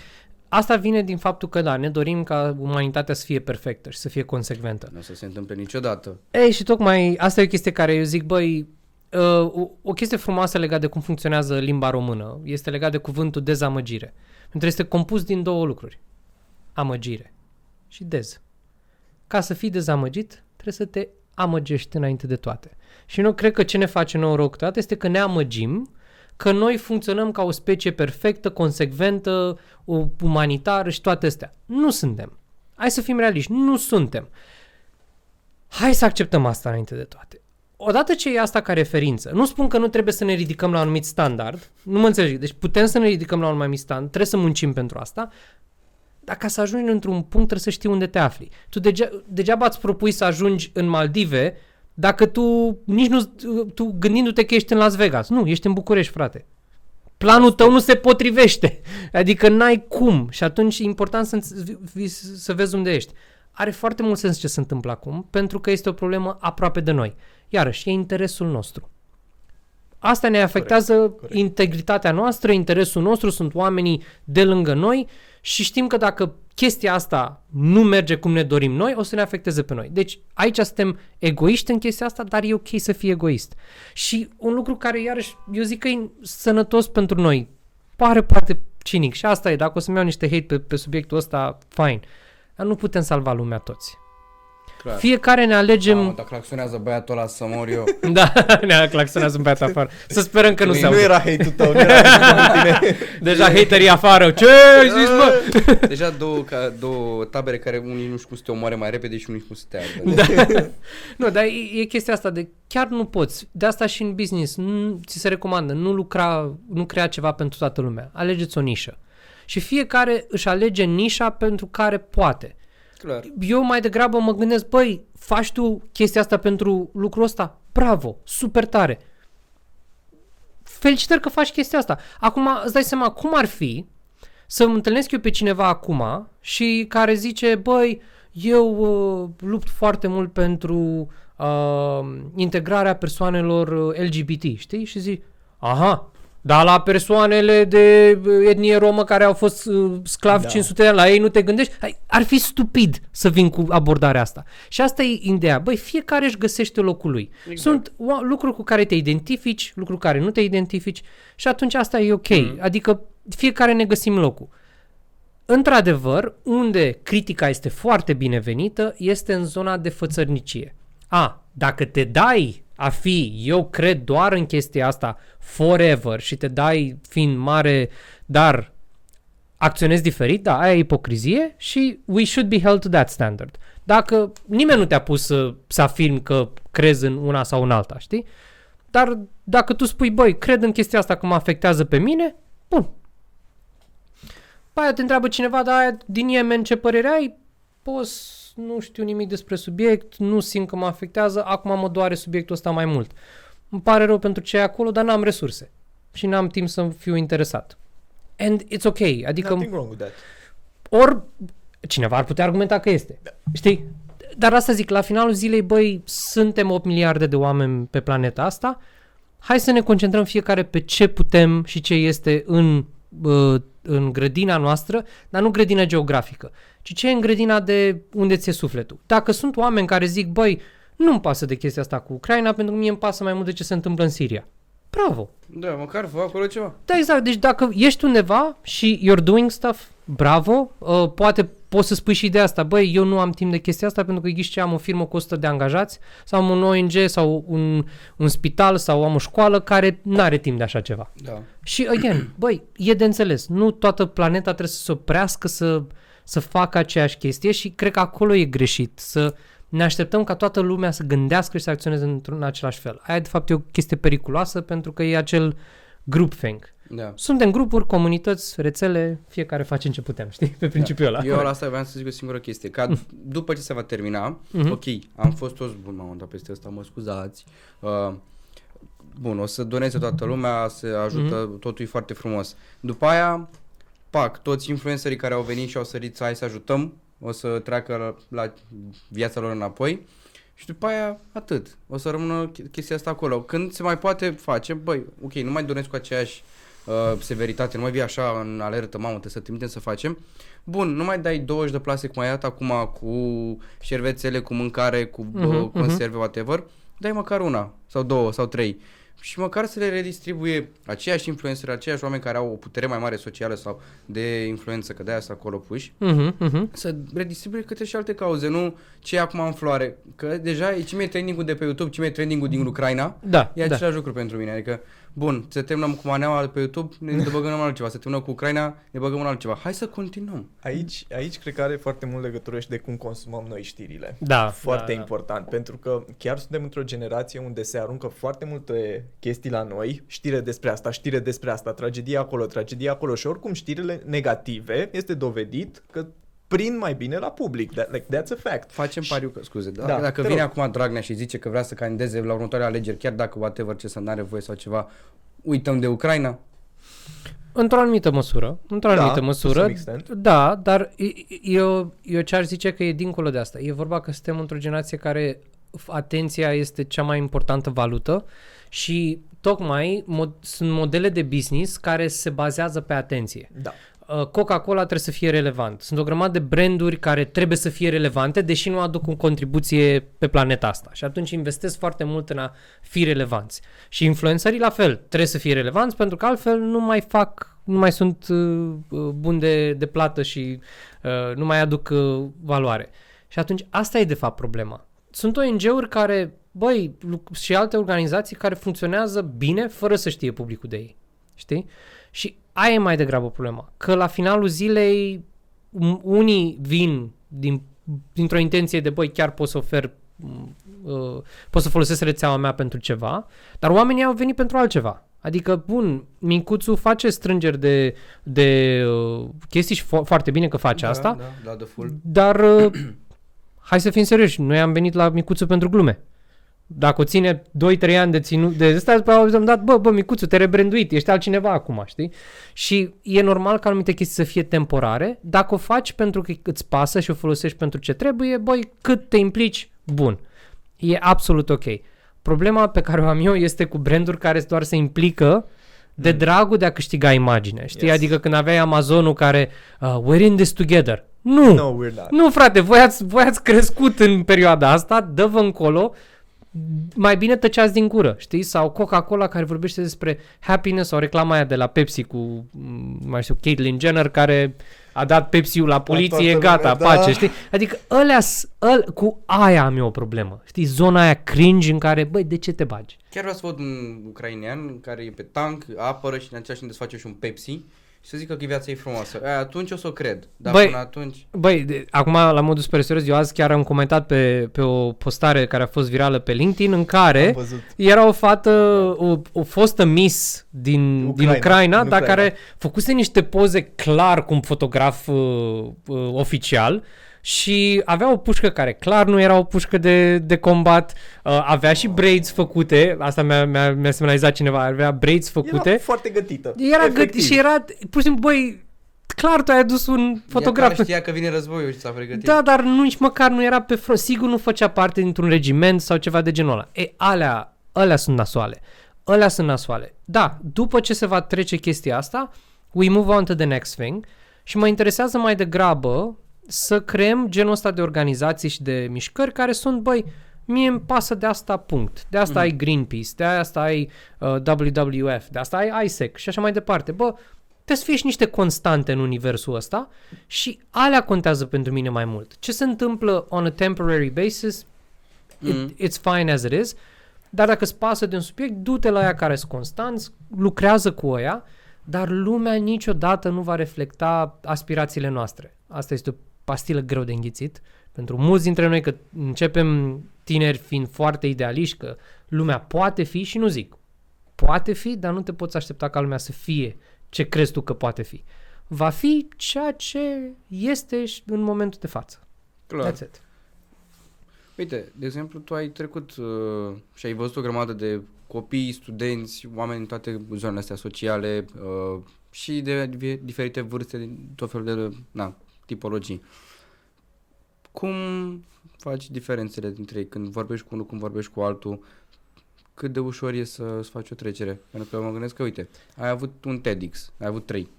asta vine din faptul că, da, ne dorim ca umanitatea să fie perfectă și să fie consecventă. Nu o să se întâmple niciodată. Ei, și tocmai asta e o chestie care eu zic, băi, uh, o, o chestie frumoasă legată de cum funcționează limba română este legat de cuvântul dezamăgire. Pentru că este compus din două lucruri. Amăgire și dez. Ca să fii dezamăgit, trebuie să te amăgești înainte de toate. Și nu cred că ce ne face nouă rău câteodată este că ne amăgim că noi funcționăm ca o specie perfectă, consecventă, o- umanitară și toate astea. Nu suntem. Hai să fim realiști, nu suntem. Hai să acceptăm asta înainte de toate. Odată ce e asta ca referință, nu spun că nu trebuie să ne ridicăm la un anumit standard, nu mă înțelegi, deci putem să ne ridicăm la un anumit standard, trebuie să muncim pentru asta, dar ca să ajungi într-un punct trebuie să știi unde te afli. Tu dege- degeaba îți propui să ajungi în Maldive dacă tu nici nu, tu gândindu-te că ești în Las Vegas. Nu, ești în București, frate. Planul tău nu se potrivește. [LAUGHS] Adică n-ai cum. Și atunci e important să, înț- vi- să vezi unde ești. Are foarte mult sens ce se întâmplă acum, pentru că este o problemă aproape de noi. Iarăși, e interesul nostru. Asta ne afectează corect, corect. integritatea noastră, interesul nostru, sunt oamenii de lângă noi și știm că dacă chestia asta nu merge cum ne dorim noi, o să ne afecteze pe noi. Deci aici suntem egoiști în chestia asta, dar e ok să fii egoist. Și un lucru care iarăși, eu zic că e sănătos pentru noi, pare poate cinic și asta e, dacă o să-mi iau niște hate pe, pe subiectul ăsta, fine. Dar nu putem salva lumea toți. Clar. Fiecare ne alegem... Mamă, dacă claxonează băiatul ăla să mor eu. [LAUGHS] Da, ne-a claxonează un băiat afară. Să sperăm că nu, nu, se nu aude. era hate-ul tău, nu era hate-ul tine. [LAUGHS] Deja haterii afară. Ce ai zis, bă? [LAUGHS] Deja două, ca, două tabere care unii nu știu cum să te omoare mai repede și unii nu știu cum să te ardă. Da. nu, dar e, e chestia asta de chiar nu poți. De asta și în business nu, ți se recomandă. Nu lucra, nu crea ceva pentru toată lumea. Alegeți o nișă. Și fiecare își alege nișa pentru care poate. Clar. Eu mai degrabă mă gândesc, băi, faci tu chestia asta pentru lucrul ăsta? Bravo, super tare. Felicitări că faci chestia asta. Acum îți dai seama cum ar fi să mă întâlnesc eu pe cineva acum și care zice, băi, eu uh, lupt foarte mult pentru uh, integrarea persoanelor uh, LGBT, știi? Și zic, aha, dar la persoanele de uh, etnie romă care au fost uh, sclavi da. Da. 500 de ani, la ei nu te gândești? Hai, Ar fi stupid să vin cu abordarea asta. Și asta e ideea. Băi, fiecare își găsește locul lui. Exact. Sunt o- lucruri cu care te identifici, lucruri cu care nu te identifici și atunci asta e ok. Mm. Adică fiecare ne găsim locul. Într-adevăr, unde critica este foarte binevenită este în zona de fățărnicie. A, dacă te dai a fi, eu cred doar în chestia asta forever și te dai fiind mare, dar acționezi diferit, da, aia e ipocrizie și we should be held to that standard. Dacă nimeni nu te-a pus să, să afirmi că crezi în una sau în alta, știi? Dar dacă tu spui, băi, cred în chestia asta că mă afectează pe mine, bun. Pe aia te întreabă cineva, da, aia din Yemen ce părere ai? Poți, nu știu nimic despre subiect, nu simt că mă afectează, acum mă doare subiectul ăsta mai mult. Îmi pare rău pentru ce e acolo, dar n-am resurse și n-am timp să fiu interesat. And it's ok, adică Nothing wrong with that. ori cineva ar putea argumenta că este. Da. Știi? Dar asta zic, la finalul zilei, băi, suntem 8 miliarde de oameni pe planeta asta, hai să ne concentrăm fiecare pe ce putem și ce este în, uh, în grădina noastră, dar nu grădina geografică, ci ce e în grădina de unde ți-e sufletul. Dacă sunt oameni care zic, băi, nu-mi pasă de chestia asta cu Ucraina, pentru că mie îmi pasă mai mult de ce se întâmplă în Siria. Bravo! Da, măcar fă acolo ceva. Da, exact. Deci dacă ești undeva și you're doing stuff, bravo, uh, poate poți să spui și de asta, băi, eu nu am timp de chestia asta pentru că ghiși ce am o firmă cu 100 de angajați sau am un ONG sau un, un spital sau am o școală care nu are timp de așa ceva. Da. Și, again, băi, e de înțeles. Nu toată planeta trebuie să se oprească să, să facă aceeași chestie și cred că acolo e greșit. Să ne așteptăm ca toată lumea să gândească și să acționeze într-un același fel. Aia, de fapt, e o chestie periculoasă pentru că e acel groupthink. Da. Suntem grupuri, comunități, rețele, fiecare face ce putem, știi? Pe principiul ăla. Eu la asta vreau să zic o singură chestie. Ca după ce se va termina, Mhm. ok, am fost toți bun, m-am dat peste asta, mă scuzați. Uh, bun, o să doneze toată lumea, se ajută, Mhm. totul e foarte frumos. După aia, pac, toți influencerii care au venit și au sărit, hai să ajutăm, o să treacă la, la viața lor înapoi. Și după aia, atât. O să rămână ch- chestia asta acolo. Când se mai poate face, băi, ok, nu mai donezi cu aceeași uh, severitate, nu mai vii așa în alertă, mamă, trebuie să trimitem să facem. Bun, nu mai dai 20 de plase cum ai dat acum cu șervețele, cu mâncare, cu Mhm, uh, mhm. conserve, whatever. Dai măcar una, sau două, sau trei. Și măcar să le redistribuie aceiași influencer, aceiași oameni care au o putere mai mare socială sau de influență, că de-aia sunt acolo puși, Mhm, mhm. să redistribuie câte și alte cauze, nu ce e acum în floare. Că deja e ce mi-e trending-ul de pe YouTube, ce mi-e trending-ul din Ucraina, Da, e da. același lucru pentru mine. Adică, bun, să terminăm cu maneaua de pe YouTube, ne [LAUGHS] băgăm în altceva. Să terminăm cu Ucraina, ne băgăm în altceva. Hai să continuăm. Aici, aici cred că are foarte mult legătură și de cum consumăm noi știrile. Da, Foarte da, da. important, pentru că chiar suntem într-o generație unde se aruncă foarte multe chestii la noi, știre despre asta, știre despre asta, tragedie acolo, tragedie acolo și oricum știrile negative este dovedit că prind mai bine la public. That, like, that's a fact. Facem pariu că, scuze, da, Da, dacă te vine rog. acum Dragnea și zice că vrea să candideze la următoarele alegeri, chiar dacă whatever ce să n-are voie sau ceva, uităm de Ucraina? Într-o anumită măsură, într-o Da, anumită to măsură, some extent. da, dar e- eu, eu ce aș zice că e dincolo de asta. E vorba că suntem într-o generație care f- atenția este cea mai importantă valută și tocmai mod, sunt modele de business care se bazează pe atenție. Da. Uh, Coca-Cola trebuie să fie relevant. Sunt o grămadă de branduri care trebuie să fie relevante, deși nu aduc o contribuție pe planeta asta. Și atunci investesc foarte mult în a fi relevanți. Și influencerii la fel, trebuie să fie relevanți pentru că altfel nu mai fac, nu mai sunt uh, uh, buni de, de plată și uh, nu mai aduc uh, valoare. Și atunci asta e de fapt problema. Sunt ONG-uri care, băi, lu- și alte organizații care funcționează bine fără să știe publicul de ei. Știi? Și aia e mai degrabă problema. Că la finalul zilei m- unii vin din, dintr-o intenție de băi, chiar pot să ofer m, uh, pot să folosesc rețeaua mea pentru ceva, dar oamenii au venit pentru altceva. Adică, bun, Mincuțu face strângeri de, de uh, chestii și fo- foarte bine că face asta, Da, da, de full. dar uh, [CLEARS THROAT] hai să fim serioși, noi am venit la Micuțu pentru glume. Dacă o ține 2-3 ani de ținut, de ăsta, după aia am dat, bă, bă, Micuțu, te rebranduit, ești altcineva acum, știi? Și e normal ca anumite chestii să fie temporare. Dacă o faci pentru că îți pasă și o folosești pentru ce trebuie, băi, cât te implici, bun. E absolut ok. Problema pe care o am eu este cu branduri care doar se implică de dragul de a câștiga imagine, știi? Yes. Adică când aveai Amazonul care, uh, we're in this together. Nu! No, we're not. Nu, frate, voi ați, voi ați crescut în perioada asta, dă-vă încolo, mai bine tăceați din gură, știi? Sau Coca-Cola care vorbește despre happiness sau reclama aia de la Pepsi cu, m, mai știu, Caitlyn Jenner care a dat Pepsi-ul la poliție, toată gata, lumea, pace, da. știi? Adică ălea, îl, cu aia am eu o problemă, știi? Zona aia cringe în care, băi, de ce te bagi? Chiar vreau să văd un ucrainean care e pe tank, apără și în același timp desface și un Pepsi și să zică că viața e frumoasă. Aia, atunci o să o cred. Dar Băi, până atunci... Băi, de, acum la modul super serios, eu azi chiar am comentat pe, pe o postare care a fost virală pe LinkedIn în care Am văzut. era o fată, o, o fostă Miss din Ucraina, din Ucraina, Ucraina din dar Ucraina. care făcuse niște poze clar cu un fotograf uh, uh, oficial și avea o pușcă care clar nu era o pușcă de, de combat, uh, avea și braids făcute, asta mi-a, mi-a, mi-a semnalizat cineva, avea braids făcute. Era foarte gătită. Era gât Efectiv. și era, pur și simplu, băi, clar tu ai adus un fotograf. Ea care știa că vine războiul și s-a pregătit. Da, dar nu, nici măcar nu era pe front. Sigur nu făcea parte dintr-un regiment sau ceva de genul ăla. E, alea, alea sunt nasoale. Alea sunt nasoale. Da, după ce se va trece chestia asta, we move on to the next thing și mă interesează mai degrabă să creăm genul ăsta de organizații și de mișcări care sunt, băi, mie îmi pasă de asta, punct. De asta ai Greenpeace, de asta ai uh, WWF, de asta ai ISEC și așa mai departe. Bă, Trebuie să fie și niște constante în universul ăsta și alea contează pentru mine mai mult. Ce se întâmplă on a temporary basis, it, Mm. it's fine as it is, dar dacă îți pasă de un subiect, du-te la aia care sunt constanți, lucrează cu ăia, dar lumea niciodată nu va reflecta aspirațiile noastre. Asta este o pastilă greu de înghițit. Pentru mulți dintre noi că începem tineri fiind foarte idealiști, că lumea poate fi și nu zic. Poate fi, dar nu te poți aștepta ca lumea să fie ce crezi tu că poate fi. Va fi ceea ce este și în momentul de față. Clar. That's it. Uite, de exemplu, tu ai trecut uh, și ai văzut o grămadă de copii, studenți, oameni în toate zonele astea sociale uh, și de di- diferite vârste, din tot felul de na, tipologii. Cum faci diferențele dintre ei când vorbești cu unul, când vorbești cu altul? Cât de ușor e să, să faci o trecere? Pentru că mă gândesc că, uite, ai avut un TEDx, ai avut trei.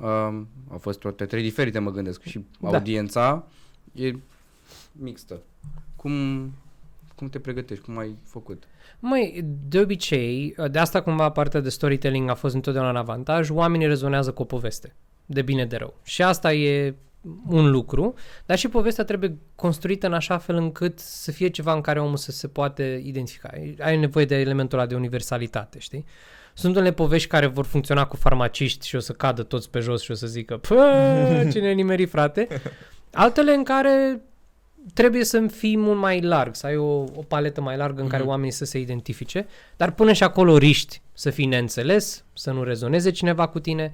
Um, au fost toate trei diferite, mă gândesc, și Da. audiența e mixtă. Cum, cum te pregătești? Cum ai făcut? Măi, de obicei, de asta cumva partea de storytelling a fost întotdeauna în avantaj, oamenii rezonează cu o poveste, de bine de rău. Și asta e un lucru, dar și povestea trebuie construită în așa fel încât să fie ceva în care omul să se poate identifica. Ai nevoie de elementul ăla de universalitate, știi? Sunt unele povești care vor funcționa cu farmaciști și o să cadă toți pe jos și o să zică, pă, [LAUGHS] cine nimeri, frate? Altele în care trebuie să fii mult mai larg, să ai o, o paletă mai largă în care Mhm. oamenii să se identifice, dar până și acolo riști să fii neînțeles, să nu rezoneze cineva cu tine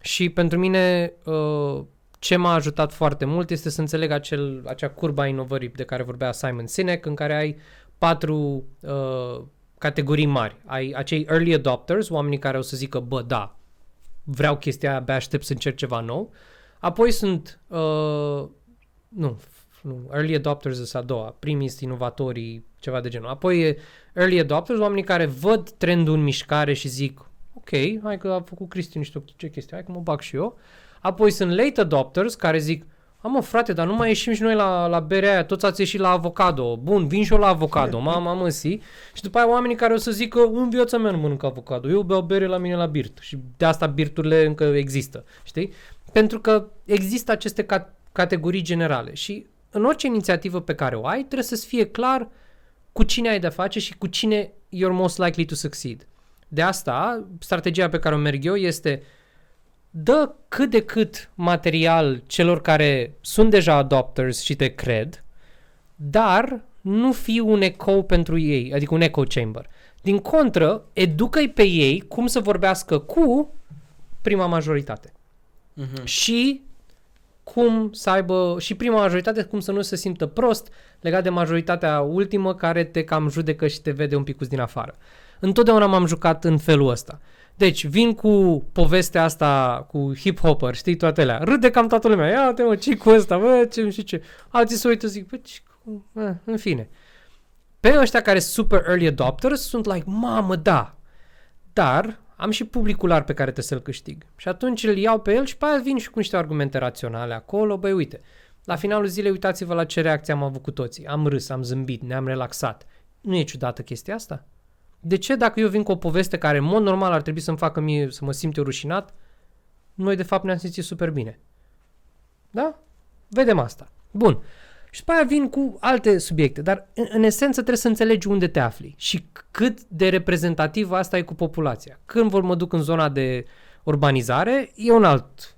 și pentru mine uh, ce m-a ajutat foarte mult este să înțeleg acel, acea curba inovării de care vorbea Simon Sinek, în care ai patru uh, categorii mari. Ai acei early adopters, oamenii care o să zică, bă, da, vreau chestia aia, abia aștept să încerc ceva nou. Apoi sunt, uh, nu, f- nu, early adopters sunt a doua, primii sunt inovatorii, ceva de genul. Apoi e early adopters, oamenii care văd trendul în mișcare și zic, ok, hai că a făcut Cristi niște ce chestie, hai că mă bag și eu. Apoi sunt late adopters care zic, am mă frate, dar nu mai ieșim și noi la, la berea aia, toți ați ieșit la avocado. Bun, vin și eu la avocado, [LAUGHS] mama măsii. Și după aia oamenii care o să zică, în viața mea nu mănânc avocado, eu beau bere la mine la birt. Și de asta birturile încă există, știi? Pentru că există aceste ca- categorii generale și în orice inițiativă pe care o ai, trebuie să-ți fie clar cu cine ai de-a face și cu cine you're most likely to succeed. De asta, strategia pe care o merg eu este dă cât de cât material celor care sunt deja adopters și te cred, dar nu fi un echo pentru ei, adică un echo chamber. Din contră, educă-i pe ei cum să vorbească cu prima majoritate. Mhm. Și cum să aibă, și prima majoritate, cum să nu se simtă prost legat de majoritatea ultimă care te cam judecă și te vede un pic din afară. Întotdeauna m-am jucat în felul ăsta. Deci vin cu povestea asta cu hip-hopper, știi, toate alea. Râde cam toată lumea. Ia te mă, ce cu ăsta, bă, ce nu știu ce. Alții se uită zic, bă, ce cu... Eh, în fine. Pe ăștia care sunt super early adopters sunt like, mamă, da. Dar am și publicul larg pe care trebuie să-l câștig. Și atunci îl iau pe el și pe aia vin și cu niște argumente raționale acolo. Băi, uite, la finalul zilei uitați-vă la ce reacție am avut cu toții. Am râs, am zâmbit, ne-am relaxat. Nu e ciudată chestia asta? De ce dacă eu vin cu o poveste care în mod normal ar trebui să-mi facă mie să mă simt eu rușinat, noi de fapt ne-am simțit super bine? Da? Vedem asta. Bun. Și după aia vin cu alte subiecte, dar în, în esență trebuie să înțelegi unde te afli și cât de reprezentativ asta e cu populația. Când vor mă duc în zona de urbanizare, e un alt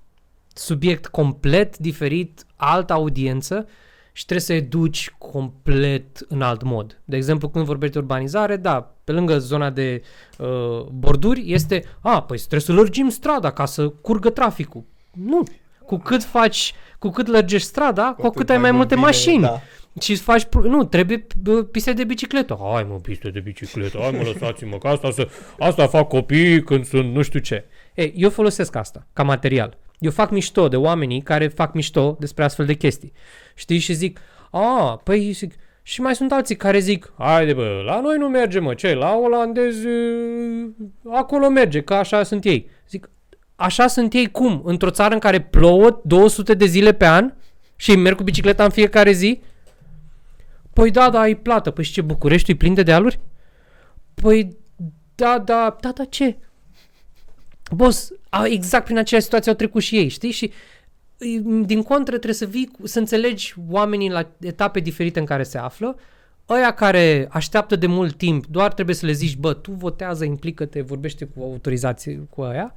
subiect complet diferit, altă audiență și trebuie să educi complet în alt mod. De exemplu, când vorbești de urbanizare, da, pe lângă zona de uh, borduri este, a, păi trebuie să lărgim strada ca să curgă traficul. Nu. Cu cât faci, cu cât lărgești strada, cu, cât ai mai mult multe bine, mașini. Da. Și îți faci, pro- nu, trebuie bă, piste de bicicletă. Hai mă, piste de bicicletă, hai mă, lăsați-mă, că asta, să, asta fac copii când sunt nu știu ce. Ei, eu folosesc asta ca material. Eu fac mișto de oamenii care fac mișto despre astfel de chestii. Știi? Și zic, a, păi zic, și mai sunt alții care zic, haide bă, la noi nu merge mă, ce, la olandezi, uh, acolo merge, că așa sunt ei. Zic, așa sunt ei cum? Într-o țară în care plouă 200 de zile pe an și îi merg cu bicicleta în fiecare zi? Păi da, da, ai plată. Păi și ce, București e plin de dealuri? Păi da, da, da, da, ce? boss, a, exact prin aceeași situație au trecut și ei, știi? Și îi- din contră trebuie să vii, cu- să înțelegi oamenii la etape diferite în care se află, ăia care așteaptă de mult timp, doar trebuie să le zici, bă, tu votează, implică-te, vorbește cu autorizație cu aia.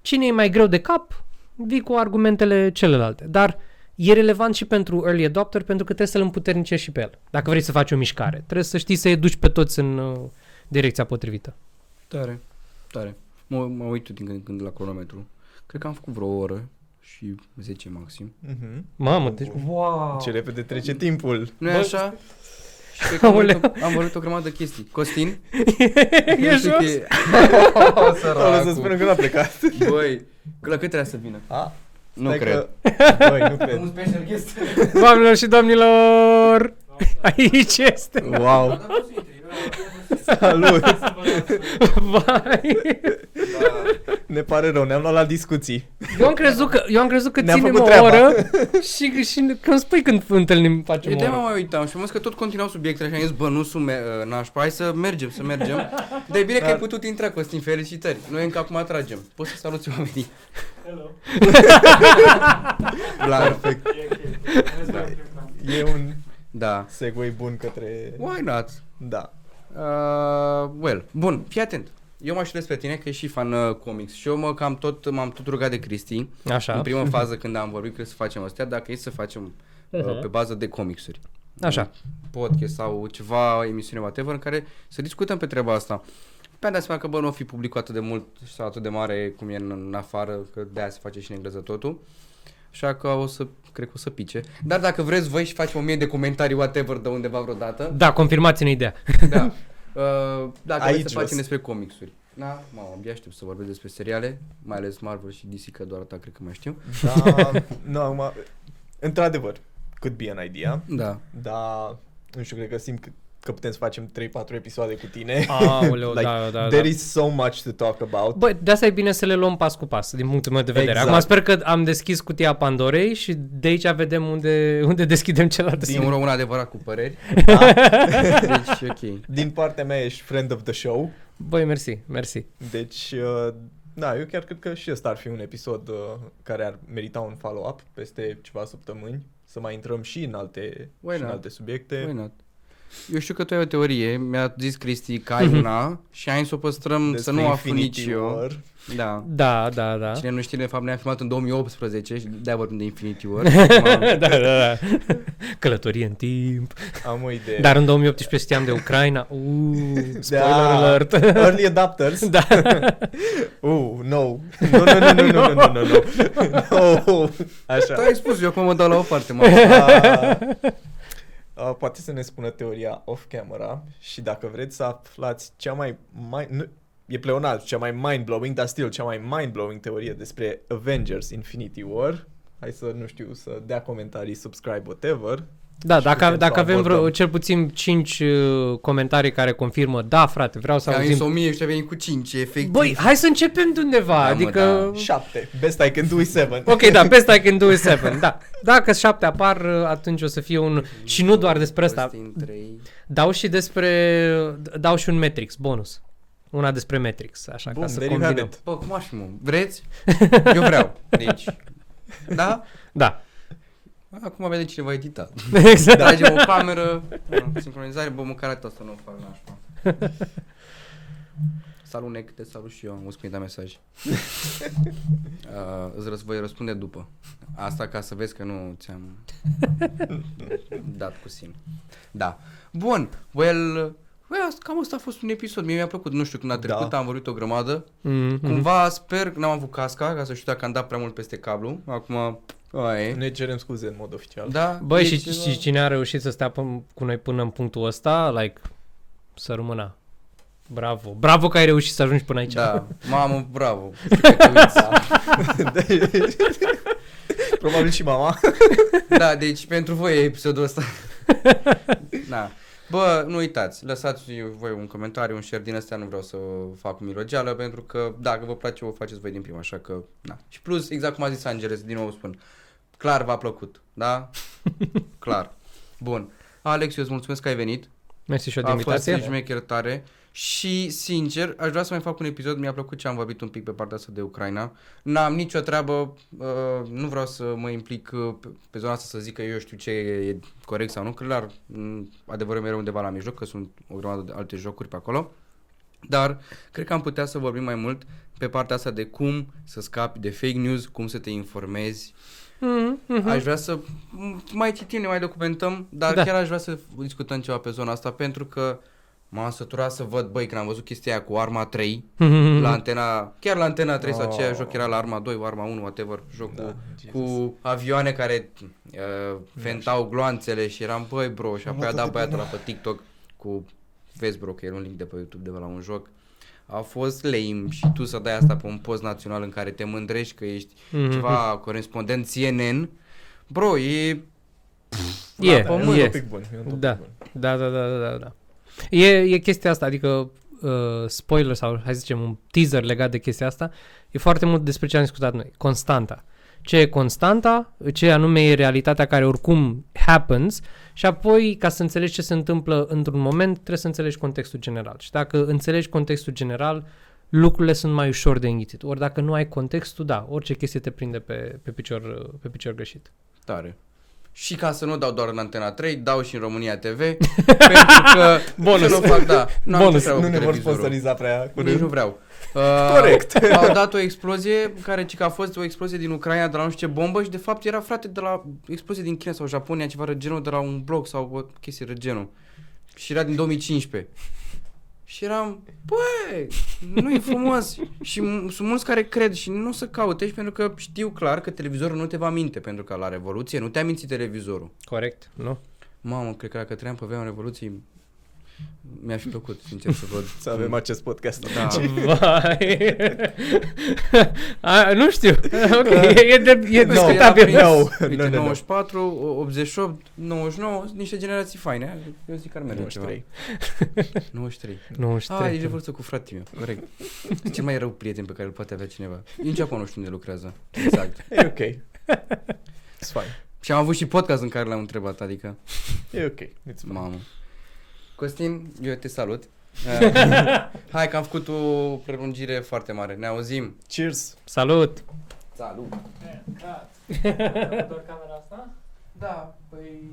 Cine e mai greu de cap, vii cu argumentele celelalte. Dar e relevant și pentru early adopter pentru că trebuie să-l împuternicești și pe el. Dacă vrei să faci o mișcare, trebuie să știi să-i duci pe toți în uh, direcția potrivită. Tare, tare. Mă, mă uit din când în când la cronometru. Cred că am făcut vreo oră și 10 maxim. Mhm. Mamă, deci, wow! Ce repede trece timpul. nu e Bă, așa? Și cred că am Aoleu. văzut, o, am văzut o grămadă de chestii. Costin? [LAUGHS] e nu știu jos? che- Ăla [LAUGHS] [LAUGHS] să spunem că n-a plecat. Băi, la cât trebuia să vină? A? Nu Stai cred. Că... Băi, nu cred. Un special guest. Doamnelor și domnilor, aici este. Wow. Salut. Vai. Ne pare rău, ne-am luat la discuții. Eu am crezut că, eu am crezut că Ne-am ținem făcut o treaba. oră și, și când spui când întâlnim facem o Eu de mă oră. mai uitam și am văzut că tot continuau subiectele și am zis, bă, nu sunt me- nașpa, hai să mergem, să mergem. Dar e bine că Dar- ai putut intra, Costin, felicitări. Noi încă acum atragem. Poți să saluți oamenii. Hello. [LAUGHS] Perfect. E un Da. segue bun către... Why not? Da. Uh, well, bun, fii atent. Eu mă aștept pe tine că ești și fan uh, comics și eu mă cam tot, m-am tot rugat de Cristi Așa. în prima fază [LAUGHS] când am vorbit că să facem astea, dacă e să facem uh, Mhm. pe bază de comicsuri. Așa. Un podcast sau ceva, emisiune, whatever, în care să discutăm pe treaba asta. Pe dat seama că, bă, nu o fi publicat atât de mult sau atât de mare cum e în, în afară, că de aia se face și în engleză totul. Așa că o să, cred că o să pice. Dar dacă vreți voi și facem o mie de comentarii, whatever, de undeva vreodată, Da, confirmați-ne ideea. [LAUGHS] da. Uh, dacă Aici vreți să facem jos. despre comicsuri. Da, mamă, abia aștept să vorbesc despre seriale, mai ales Marvel și DC, că doar ta cred că mai știu. Da, [LAUGHS] nu, acum, într-adevăr, could be an idea, Da. dar nu știu, cred că simt că, că putem să facem 3-4 episoade cu tine. Aoleu, [LAUGHS] like, da, da, there da. is so much to talk about. Bă, de asta e bine să le luăm pas cu pas, din punctul meu de vedere. Exact. Acum sper că am deschis cutia Pandorei și de aici vedem unde, unde deschidem celălalt. Din un român adevărat cu păreri. [LAUGHS] Da? [LAUGHS] Deci, ok. Din partea mea ești friend of the show, Băi, mersi, mersi. deci, uh, da, eu chiar cred că și ăsta ar fi un episod uh, care ar merita un follow-up peste ceva săptămâni, să mai intrăm și în alte, Why și în not? alte subiecte. Why not? Eu știu că tu ai o teorie, mi-a zis Cristi că ai una și ai să o păstrăm Despre să nu aflu Infinity nici eu. War. Da. Da, da, da. Cine nu știe, de fapt ne-am filmat în 2018 și de-aia vorbim de Infinity War. [LAUGHS] da, da, da. Călătorie în timp. Am o idee. Dar în 2018 știam de Ucraina. Uuu, spoiler Da. alert. Early adapters. da. [LAUGHS] Uh, no. Nu, nu, nu, nu, nu, nu, nu, nu. No. Așa. Tu ai spus, eu acum mă dau la o parte, mă. Uh, uh, poate să ne spună teoria off-camera și dacă vreți să aflați cea mai, mai nu, e pleonal, cea mai mind-blowing, dar still cea mai mind-blowing teorie despre Avengers Infinity War, hai să, nu știu, să dea comentarii, subscribe, whatever. Da, Și dacă, putem dacă să avem vreo, abordăm. cel puțin 5 uh, comentarii care confirmă, da, frate, vreau să Am zis auzim. 1000 și a venit cu 5, efectiv. Băi, hai să începem de undeva, Da, mă, adică... da. Șapte. Best I can do is seven. Ok, da, best I can do is seven, da. Dacă șapte apar, uh, atunci o să fie un... Și nu doar despre asta, Costin 3. dau și despre... Dau și un Matrix, bonus. Una despre Matrix, așa, Bun, ca să there you have combinăm. it. Bă, cum aș fi, mă? Vreți? Eu vreau. [LAUGHS] Deci, da? Da, Acum vede cine va edita. [LAUGHS] exact. Tragem o [LAUGHS] cameră, una, sincronizare, bă, măcar atât asta nu o fac nașpa. [LAUGHS] Salut, Nec, te salut și eu, am auzit că mi-ai dat mesaj. Uh, îți răs- voi răspunde după. Asta ca să vezi că nu ți-am dat cu sim. Da. Bun, well, well, cam asta a fost un episod. Mie mi-a plăcut, nu știu când a trecut, Da. am vorbit o grămadă. Mm-hmm. Cumva sper că n-am avut casca, ca să știu dacă am dat prea mult peste cablu. Acum, aia e. Ne cerem scuze în mod oficial. Da, Băi, e și, ceva- și cine a reușit să stea pân- cu noi până în punctul ăsta, like, să rămână. Bravo. Bravo că ai reușit să ajungi până aici. Da, [LAUGHS] mamă, bravo. Cred că uiți. Probabil și mama. [LAUGHS] Da, deci pentru voi e episodul ăsta. [LAUGHS] Da. Bă, nu uitați, lăsați voi un comentariu, un share din astea, nu vreau să fac mirogeală, pentru că dacă vă place, o faceți voi din prima, așa că, na. Și plus, exact cum a zis Angeles, din nou spun, clar v-a plăcut, da? [LAUGHS] Clar. Bun. Alex, eu îți mulțumesc că ai venit. Mersi și o de A fost invitație. șmecher tare și, sincer, aș vrea să mai fac un episod, mi-a plăcut ce am vorbit un pic pe partea asta de Ucraina. N-am nicio treabă, uh, nu vreau să mă implic uh, pe, pe zona asta să zic că eu știu ce e corect sau nu, clar, m, adevărul mereu undeva la mijloc, că sunt o grămadă de alte jocuri pe acolo. Dar cred că am putea să vorbim mai mult pe partea asta de cum să scapi de fake news, cum să te informezi. Mhm, mhm. Aș vrea să m, mai citim, ne mai documentăm, dar Da. chiar aș vrea să discutăm ceva pe zona asta pentru că m-am săturat să văd, băi, când am văzut chestia aia cu Arma 3, Mhm. la antena, chiar la antena 3 sau Oh. ce joc era la Arma 2, Arma 1, whatever, joc Da, cu, Jesus. cu avioane care uh, ventau gloanțele și eram, băi, bro, și apoi a dat băiatul ăla pe TikTok cu, vezi, bro, că e un link de pe YouTube de la un joc. A fost lame și tu să dai asta pe un post național în care te mândrești că ești Mhm. ceva corespondent CNN, bro, e... E, la Da, e un pământ. e. topic bun. E un topic Da. bun. Da, da, da, da, da. E, e chestia asta, adică uh, spoiler sau hai să zicem un teaser legat de chestia asta, e foarte mult despre ce am discutat noi, constanta. Ce e constanta, ce anume e realitatea care oricum happens și apoi ca să înțelegi ce se întâmplă într-un moment trebuie să înțelegi contextul general. Și dacă înțelegi contextul general, lucrurile sunt mai ușor de înghițit. Ori dacă nu ai contextul, da, orice chestie te prinde pe, pe, picior, pe picior greșit. Tare. Și ca să nu dau doar în Antena 3, dau și în România TV, [LAUGHS] pentru că Bonus. ce nu fac, da, n-am Bonus. ce treabă Nu cu ne vor televizorul. sponsoriza prea Nici curând. nu vreau. [LAUGHS] Uh, Corect. Au dat o explozie care ci că a fost o explozie din Ucraina de la nu știu ce bombă și de fapt era frate de la explozie din China sau Japonia, ceva de genul de la un blog sau o chestie de genul. Și era din 2015. Și eram, băi, nu e frumos. și m- sunt mulți care cred și nu o să caute și pentru că știu clar că televizorul nu te va minte, pentru că la Revoluție nu te-a mințit televizorul. Corect, nu? Mamă, cred că dacă trăiam pe vremea Revoluției, mi-a fi plăcut, sincer, să văd. Să avem acest podcast. Da. [LAUGHS] Vai. A, nu știu. Ok, e, e, de, e Vezi că era discutabil. prins, No, Uite, no, no, no. 94, 88, 99, niște generații faine. Eu zic că ar merge ceva. 93. 93. 93. Ah, e revoluție cu fratele meu, corect. E cel mai rău prieten pe care îl poate avea cineva. Nici în Japonia nu știu unde lucrează. Exact. E ok. It's fine. Și am avut și podcast în care l-am întrebat, adică, E ok. It's fine. mamă. Costin, eu te salut. Uh, [LAUGHS] hai că am făcut o prelungire foarte mare. Ne auzim. Cheers. Salut! Salut. [LAUGHS] Doar camera asta? Da, păi